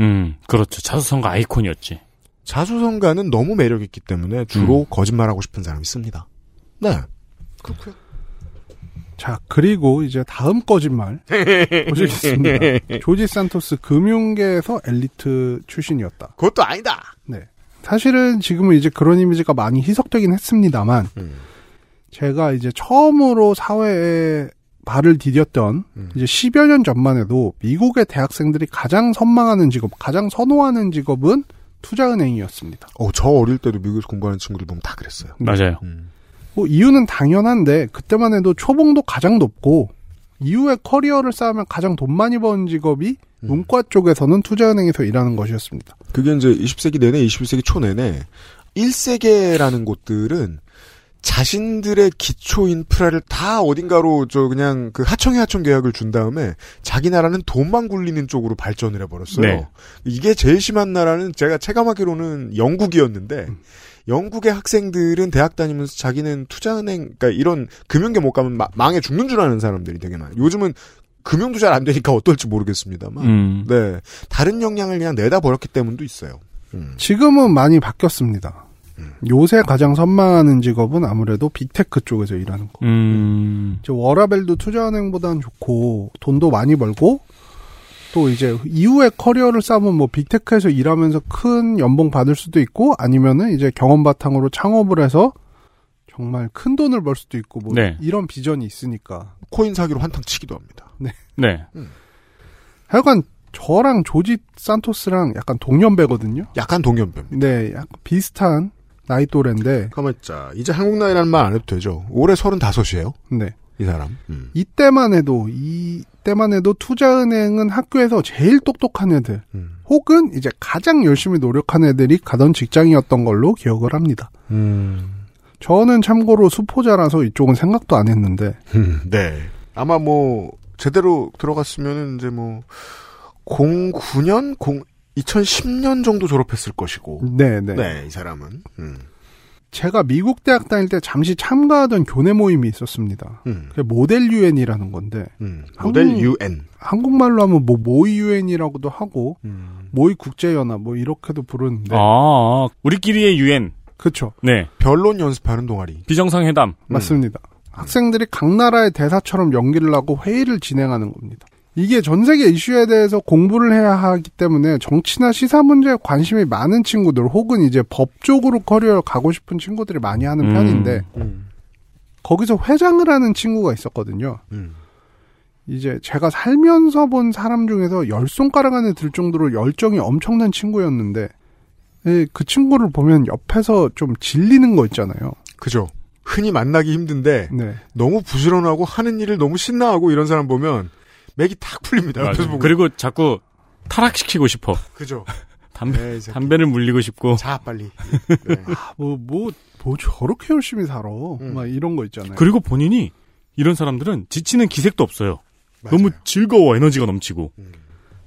S12: 음, 그렇죠. 자수성가 아이콘이었지.
S5: 자수성가는 너무 매력있기 때문에 주로 거짓말하고 싶은 사람이 씁니다. 네. 그렇고요.
S11: 자, 그리고 이제 다음 거짓말 보시겠습니다. 조지 산토스 금융계에서 엘리트 출신이었다.
S5: 그것도 아니다.
S11: 네. 사실은 지금은 이제 그런 이미지가 많이 희석되긴 했습니다만
S5: 음.
S11: 제가 이제 처음으로 사회에 발을 디뎠던
S5: 음.
S11: 이제 10여 년 전만 해도 미국의 대학생들이 가장 선망하는 직업, 가장 선호하는 직업은 투자은행이었습니다.
S5: 어, 저 어릴 때도 미국에서 공부하는 친구들 보면 다 그랬어요.
S12: 맞아요.
S11: 뭐 이유는 당연한데 그때만 해도 초봉도 가장 높고 이후에 커리어를 쌓으면 가장 돈 많이 버는 직업이 문과 쪽에서는 투자은행에서 일하는 것이었습니다.
S5: 그게 이제 20세기 내내, 21세기 초 내내 1세계라는 곳들은 자신들의 기초 인프라를 다 어딘가로 저 그냥 그 하청에 하청 계약을 준 다음에 자기 나라는 돈만 굴리는 쪽으로 발전을 해버렸어요.
S12: 네.
S5: 이게 제일 심한 나라는 제가 체감하기로는 영국이었는데 영국의 학생들은 대학 다니면서 자기는 투자은행 그러니까 이런 금융계 못 가면 마- 망해 죽는 줄 아는 사람들이 되게 많아요. 요즘은 금융도 잘 안 되니까 어떨지 모르겠습니다만
S12: 음.
S5: 네 다른 역량을 그냥 내다 버렸기 때문도 있어요. 음.
S11: 지금은 많이 바뀌었습니다. 요새 가장 선망하는 직업은 아무래도 빅테크 쪽에서 일하는 거.
S12: 음.
S11: 이제 워라벨도 투자은행보다는 좋고 돈도 많이 벌고 또 이제 이후에 커리어를 쌓으면 뭐 빅테크에서 일하면서 큰 연봉 받을 수도 있고 아니면은 이제 경험 바탕으로 창업을 해서 정말 큰 돈을 벌 수도 있고 뭐
S12: 네.
S11: 이런 비전이 있으니까.
S5: 코인 사기로 한탕 치기도 합니다.
S11: 네.
S12: 네.
S11: 하여간 저랑 조지 산토스랑 약간 동년배거든요.
S5: 약간 동년배.
S11: 네, 약간 비슷한 나이 또래인데.
S5: 가만 있자. 이제 한국 나이라는 말 안 해도 되죠. 올해 35이에요.
S11: 네.
S5: 이 사람. 음.
S11: 이때만 해도 이때만 해도 투자은행은 학교에서 제일 똑똑한 애들
S5: 음.
S11: 혹은 이제 가장 열심히 노력한 애들이 가던 직장이었던 걸로 기억을 합니다.
S5: 음.
S11: 저는 참고로 수포자라서 이쪽은 생각도 안 했는데
S5: 네. 아마 뭐 제대로 들어갔으면은 이제 뭐 09년 0 2010년 정도 졸업했을 것이고.
S11: 네, 네.
S5: 네, 이 사람은. 음.
S11: 제가 미국 대학 다닐 때 잠시 참가하던 교내 모임이 있었습니다.
S5: 음.
S11: 그게 모델 유엔이라는 건데
S5: 음. 모델
S11: 한국-
S5: UN.
S11: 한국 말로 하면 뭐 모의 유엔이라고도 하고
S5: 음.
S11: 모의 국제연합 뭐 이렇게도 부르는데
S12: 아, 우리끼리의 유엔.
S11: 그렇죠.
S12: 네.
S5: 변론 연습하는 동아리.
S12: 비정상회담.
S11: 맞습니다. 학생들이 각 나라의 대사처럼 연기를 하고 회의를 진행하는 겁니다. 이게 전 세계 이슈에 대해서 공부를 해야 하기 때문에 정치나 시사 문제에 관심이 많은 친구들 혹은 이제 법 쪽으로 커리어를 가고 싶은 친구들이 많이 하는
S12: 음.
S11: 편인데
S5: 음.
S11: 거기서 회장을 하는 친구가 있었거든요.
S5: 음.
S11: 이제 제가 살면서 본 사람 중에서 열 손가락 안에 들 정도로 열정이 엄청난 친구였는데 예, 그 친구를 보면 옆에서 좀 질리는 거 있잖아요.
S5: 그죠. 흔히 만나기 힘든데
S11: 네.
S5: 너무 부지런하고 하는 일을 너무 신나하고 이런 사람 보면 맥이 탁 풀립니다. 옆에서
S12: 맞아요.
S5: 보고.
S12: 그리고 자꾸 타락시키고 싶어.
S5: 그죠.
S12: 담배,
S5: 네.
S12: 담배를 물리고 싶고.
S5: 자 빨리.
S11: 아, 뭐, 뭐, 뭐 저렇게 열심히 살아.
S5: 음.
S11: 막 이런 거 있잖아요.
S12: 그리고 본인이 이런 사람들은 지치는 기색도 없어요. 너무 즐거워 에너지가 넘치고.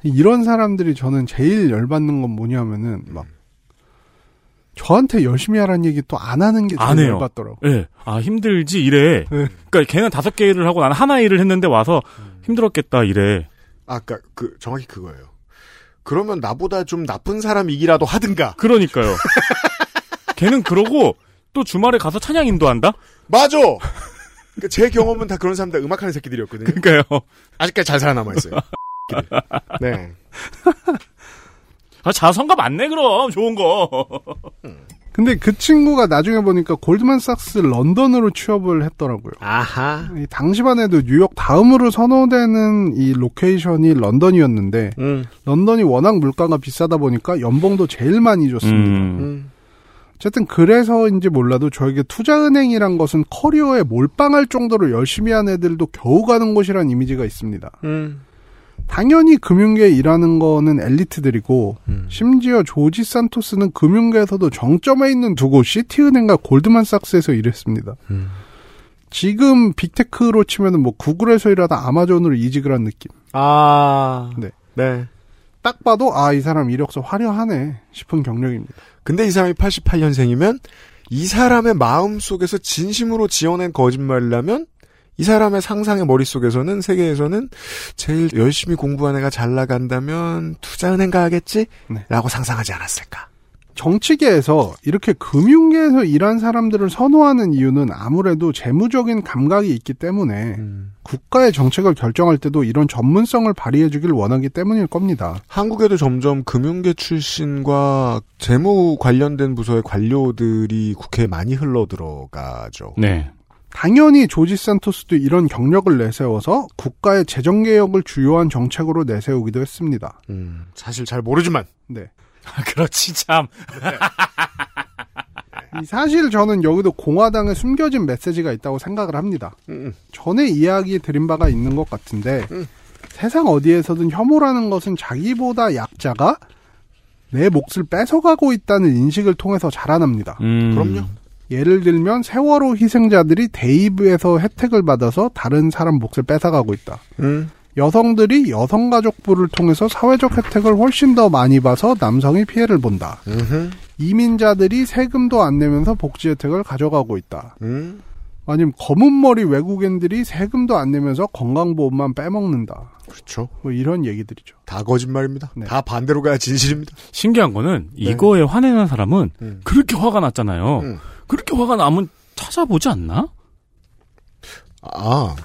S11: 이런 사람들이 저는 제일 열받는 건 뭐냐면은 막 저한테 열심히 하라는 얘기 또 안 하는
S12: 게안
S11: 제일
S12: 해요.
S11: 열받더라고.
S12: 예. 아, 힘들지, 이래.
S11: 네.
S12: 그니까 걔는 다섯 개 일을 하고 나는 하나 일을 했는데 와서 힘들었겠다, 이래.
S5: 아까 그 정확히 그거예요. 그러면 나보다 좀 나쁜 사람이기라도 하든가.
S12: 그러니까요. 걔는 그러고 또 주말에 가서 찬양 인도한다?
S5: 맞아. 그러니까 제 경험은 다 그런 사람들 음악하는 새끼들이었거든요.
S12: 그러니까요.
S5: 아직까지 잘 살아남아 있어요. 네.
S12: 아, 자성가 맞네, 그럼. 좋은 거.
S11: 근데 그 친구가 나중에 보니까 골드만삭스 런던으로 취업을 했더라고요.
S5: 아하.
S11: 이 당시만 해도 뉴욕 다음으로 선호되는 이 로케이션이 런던이었는데
S5: 음.
S11: 런던이 워낙 물가가 비싸다 보니까 연봉도 제일 많이 줬습니다.
S5: 음.
S11: 어쨌든 그래서인지 몰라도 저에게 투자은행이란 것은 커리어에 몰빵할 정도로 열심히 한 애들도 겨우 가는 곳이란 이미지가 있습니다.
S5: 음.
S11: 당연히 금융계에 일하는 거는 엘리트들이고
S5: 음.
S11: 심지어 조지 산토스는 금융계에서도 정점에 있는 두 곳 시티은행과 골드만삭스에서 일했습니다.
S5: 음.
S11: 지금 빅테크로 치면은 뭐 구글에서 일하다 아마존으로 이직을 한 느낌.
S5: 아.
S11: 네.
S5: 네.
S11: 딱 봐도 아 이 사람 이력서 화려하네 싶은 경력입니다.
S5: 근데 이 사람이 88년생이면 이 사람의 마음 속에서 진심으로 지어낸 거짓말이라면 이 사람의 상상의 머릿속에서는 세계에서는 제일 열심히 공부한 애가 잘 나간다면 투자은행 가야겠지?
S11: 네.
S5: 라고 상상하지 않았을까?
S11: 정치계에서 이렇게 금융계에서 일한 사람들을 선호하는 이유는 아무래도 재무적인 감각이 있기 때문에 국가의 정책을 결정할 때도 이런 전문성을 발휘해 주길 원하기 때문일 겁니다.
S5: 한국에도 점점 금융계 출신과 재무 관련된 부서의 관료들이 국회에 많이 흘러 들어가죠.
S12: 네.
S11: 당연히 조지 산토스도 이런 경력을 내세워서 국가의 재정 개혁을 주요한 정책으로 내세우기도 했습니다.
S5: 음, 사실 잘 모르지만.
S11: 네.
S12: 아, 그렇지, 참.
S11: 이 사실 저는 여기도 공화당에 숨겨진 메시지가 있다고 생각을 합니다.
S5: 음,
S11: 전에 이야기 드린 바가 있는 것 같은데 세상 어디에서든 혐오라는 것은 자기보다 약자가 내 몫을 뺏어가고 있다는 인식을 통해서 자라납니다.
S12: 음.
S5: 그럼요.
S11: 예를 들면 세월호 희생자들이 대입에서 혜택을 받아서 다른 사람 몫을 뺏어가고 있다.
S5: 음.
S11: 여성들이 여성가족부를 통해서 사회적 혜택을 훨씬 더 많이 봐서 남성이 피해를 본다.
S5: 음흠.
S11: 이민자들이 세금도 안 내면서 복지 혜택을 가져가고 있다.
S5: 음.
S11: 아니면 검은 머리 외국인들이 세금도 안 내면서 건강보험만 빼먹는다.
S5: 그렇죠.
S11: 뭐 이런 얘기들이죠.
S5: 다 거짓말입니다.
S11: 네.
S5: 다 반대로 가야 진실입니다.
S12: 신기한 거는 이거에 화내는 사람은
S5: 음.
S12: 그렇게 화가 났잖아요.
S5: 음.
S12: 그렇게 화가 나면 찾아보지 않나?
S5: 아,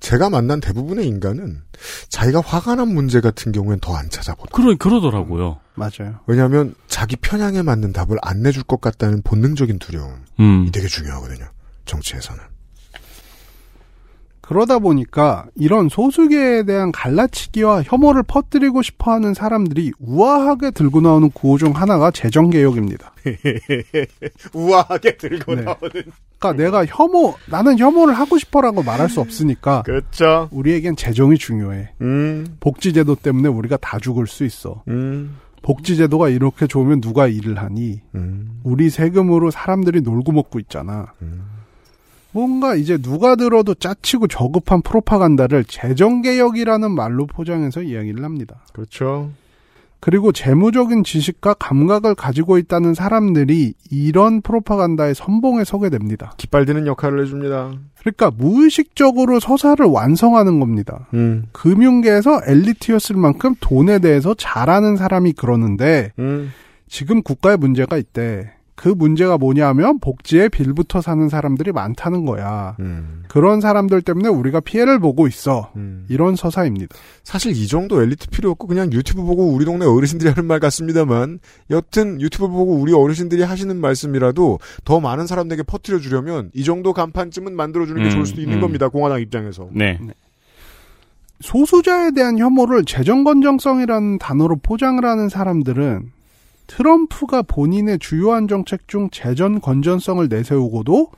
S5: 제가 만난 대부분의 인간은 자기가 화가 난 문제 같은 경우엔 더 안 찾아보다.
S12: 그러, 그러더라고요.
S11: 맞아요.
S5: 왜냐하면 자기 편향에 맞는 답을 안 내줄 것 같다는 본능적인 두려움이
S12: 음.
S5: 되게 중요하거든요. 정치에서는.
S11: 그러다 보니까 이런 소수계에 대한 갈라치기와 혐오를 퍼뜨리고 싶어 하는 사람들이 우아하게 들고 나오는 구호 중 하나가 재정개혁입니다.
S5: 우아하게 들고
S11: 네.
S5: 나오는.
S11: 그러니까 내가 혐오, 나는 혐오를 하고 싶어라고 말할 수 없으니까.
S5: 그렇죠.
S11: 우리에겐 재정이 중요해.
S5: 음,
S11: 복지제도 때문에 우리가 다 죽을 수 있어.
S5: 음,
S11: 복지제도가 이렇게 좋으면 누가 일을 하니?
S5: 음.
S11: 우리 세금으로 사람들이 놀고 먹고 있잖아. 뭔가 이제 누가 들어도 짜치고 저급한 프로파간다를 재정개혁이라는 말로 포장해서 이야기를 합니다.
S5: 그렇죠.
S11: 그리고 재무적인 지식과 감각을 가지고 있다는 사람들이 이런 프로파간다의 선봉에 서게 됩니다.
S5: 깃발드는 역할을 해줍니다.
S11: 그러니까 무의식적으로 서사를 완성하는 겁니다.
S5: 음,
S11: 금융계에서 엘리트였을 만큼 돈에 대해서 잘 아는 사람이 그러는데
S5: 음,
S11: 지금 국가에 문제가 있대. 그 문제가 뭐냐면 복지에 빌부터 사는 사람들이 많다는 거야.
S5: 음.
S11: 그런 사람들 때문에 우리가 피해를 보고 있어.
S5: 음.
S11: 이런 서사입니다.
S5: 사실 이 정도 엘리트 필요 없고 그냥 유튜브 보고 우리 동네 어르신들이 하는 말 같습니다만 여튼 유튜브 보고 우리 어르신들이 하시는 말씀이라도 더 많은 사람들에게 퍼뜨려 주려면 이 정도 간판쯤은 만들어 주는 게
S12: 음,
S5: 좋을 수도 있는
S12: 음.
S5: 겁니다. 공화당 입장에서.
S12: 네.
S11: 소수자에 대한 혐오를 재정 건정성이라는 단어로 포장을 하는 사람들은 트럼프가 본인의 주요한 정책 중 재정 건전성을 내세우고도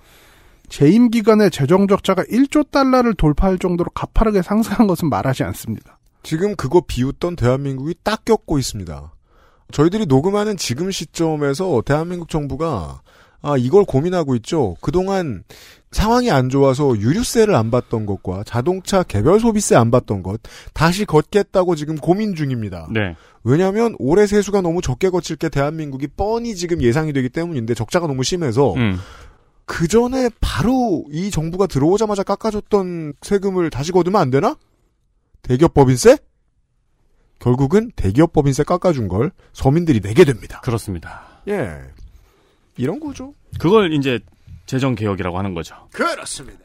S11: 재임 기간에 재정 적자가 1조 달러를 돌파할 정도로 가파르게 상승한 것은 말하지 않습니다.
S5: 지금 그거 비웃던 대한민국이 딱 겪고 있습니다. 저희들이 녹음하는 지금 시점에서 대한민국 정부가 아 이걸 고민하고 있죠. 그동안 상황이 안 좋아서 유류세를 안 받던 것과 자동차 개별 소비세 안 받던 것 다시 걷겠다고 지금 고민 중입니다.
S12: 네.
S5: 왜냐하면 올해 세수가 너무 적게 거칠 게 대한민국이 뻔히 지금 예상이 되기 때문인데 적자가 너무 심해서
S12: 음.
S5: 그 전에 바로 이 정부가 들어오자마자 깎아줬던 세금을 다시 거두면 안 되나? 대기업 법인세? 결국은 대기업 법인세 깎아준 걸 서민들이 내게 됩니다.
S12: 그렇습니다.
S5: 예. 이런 거죠.
S12: 그걸 이제 재정 개혁이라고 하는 거죠.
S5: 그렇습니다.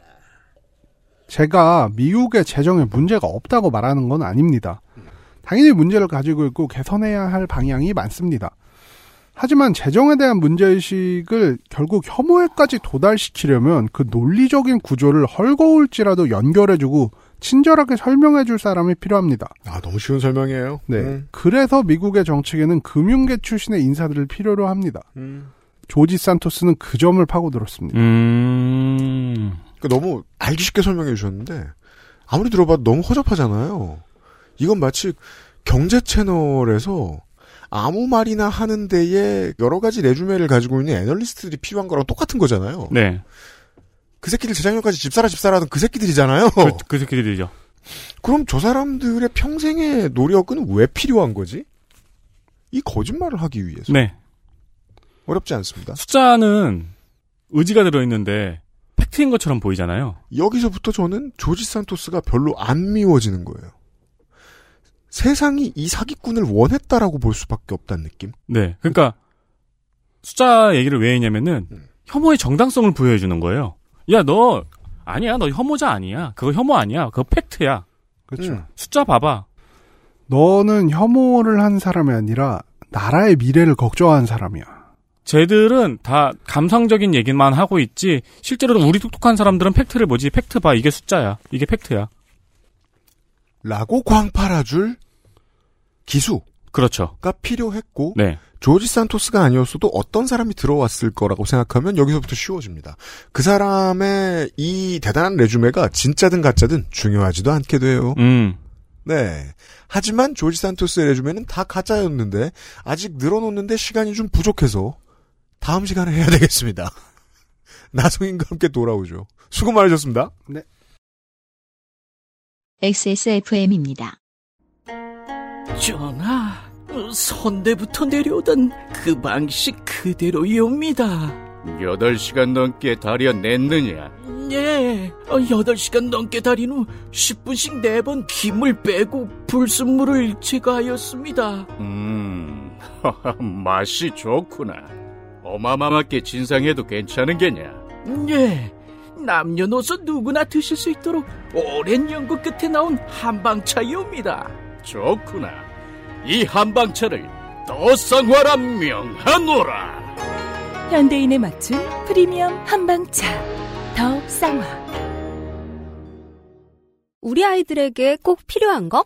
S11: 제가 미국의 재정에 문제가 없다고 말하는 건 아닙니다. 당연히 문제를 가지고 있고 개선해야 할 방향이 많습니다. 하지만 재정에 대한 문제의식을 결국 혐오에까지 도달시키려면 그 논리적인 구조를 헐거울지라도 연결해주고 친절하게 설명해줄 사람이 필요합니다.
S5: 아, 너무 쉬운 설명이에요.
S11: 네.
S5: 음.
S11: 그래서 미국의 정책에는 금융계 출신의 인사들을 필요로 합니다.
S5: 음.
S11: 조지 산토스는 그 점을 파고들었습니다.
S12: 음.
S5: 그러니까 너무 알기 쉽게 설명해 주셨는데 아무리 들어봐도 너무 허접하잖아요. 이건 마치 경제 채널에서 아무 말이나 하는 데에 여러 가지 레주메를 가지고 있는 애널리스트들이 필요한 거랑 똑같은 거잖아요.
S12: 네.
S5: 그 새끼들 재작년까지 집사라 집사라던 그 새끼들이잖아요.
S12: 그, 그 새끼들이죠.
S5: 그럼 저 사람들의 평생의 노력은 왜 필요한 거지? 이 거짓말을 하기 위해서.
S12: 네.
S5: 어렵지 않습니다.
S12: 숫자는 의지가 들어있는데 팩트인 것처럼 보이잖아요.
S5: 여기서부터 저는 조지 산토스가 별로 안 미워지는 거예요. 세상이 이 사기꾼을 원했다라고 볼 수밖에 없다는 느낌?
S12: 네. 그러니까 숫자 얘기를 왜 했냐면은 혐오의 정당성을 부여해 주는 거예요. 야, 너 아니야. 너 혐오자 아니야. 그거 혐오 아니야. 그거 팩트야.
S11: 그렇죠.
S5: 음.
S12: 숫자 봐봐.
S11: 너는 혐오를 한 사람이 아니라 나라의 미래를 걱정하는 사람이야.
S12: 쟤들은 다 감상적인 얘기만 하고 있지 실제로는 우리 똑똑한 사람들은 팩트를 뭐지 팩트 봐 이게 숫자야 이게 팩트야
S5: 라고 광팔아줄 기수가
S12: 그렇죠
S5: 필요했고
S12: 네
S5: 조지 산토스가 아니었어도 어떤 사람이 들어왔을 거라고 생각하면 여기서부터 쉬워집니다. 그 사람의 이 대단한 레주메가 진짜든 가짜든 중요하지도 않게 돼요.
S12: 음.
S5: 네. 하지만 조지 산토스의 레주메는 다 가짜였는데 아직 늘어놓는데 시간이 좀 부족해서 다음 시간에 해야 되겠습니다. 나성인과 함께 돌아오죠. 수고 많으셨습니다.
S11: 네.
S1: XSFM입니다.
S15: 전하, 선대부터 내려오던 그 방식 그대로이옵니다.
S16: 8시간 넘게 다려냈느냐?
S15: 예, 8시간 넘게 달인 후 10분씩 4번 김을 빼고 불순물을 제거하였습니다.
S16: 음, 맛이 좋구나. 어마마하게 진상해도 괜찮은 게냐?
S15: 예, 남녀노소 누구나 드실 수 있도록 오랜 연구 끝에 나온 한방차이옵니다.
S16: 좋구나. 이 한방차를 더 쌍화라 명하노라.
S7: 현대인에 맞춘 프리미엄 한방차 더 쌍화
S14: 우리 아이들에게 꼭 필요한 거?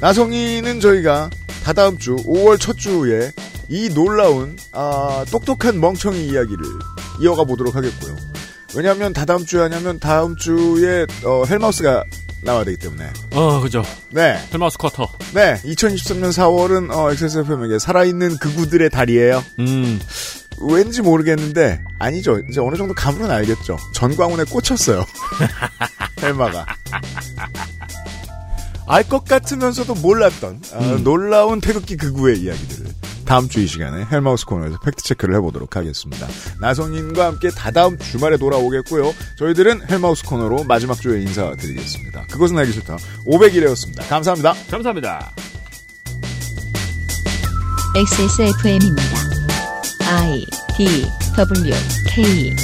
S5: 나성이는 저희가 다다음 주 5월 첫 주에 이 놀라운 아, 똑똑한 멍청이 이야기를 이어가 보도록 하겠고요. 왜냐하면 다다음 주에 하냐면 다음 주에 어, 헬마우스가 나와야 되기 때문에.
S12: 어, 그죠.
S5: 네.
S12: 헬마우스 쿼터.
S5: 네. 2023년 4월은 어, XSFM에게 살아있는 그구들의 달이에요.
S12: 음.
S5: 왠지 모르겠는데 아니죠. 이제 어느 정도 감으로는 알겠죠. 전광훈에 꽂혔어요. 헬마가. 알 것 같으면서도 몰랐던 아,
S12: 음.
S5: 놀라운 태극기 극우의 이야기들을 다음 주 이 시간에 헬마우스 코너에서 팩트 체크를 해보도록 하겠습니다. 나성인과 함께 다다음 주말에 돌아오겠고요. 저희들은 헬마우스 코너로 마지막 주에 인사드리겠습니다. 그것은 알기 싫다. 500일이었습니다. 감사합니다.
S12: 감사합니다.
S1: XSFM입니다. I D W K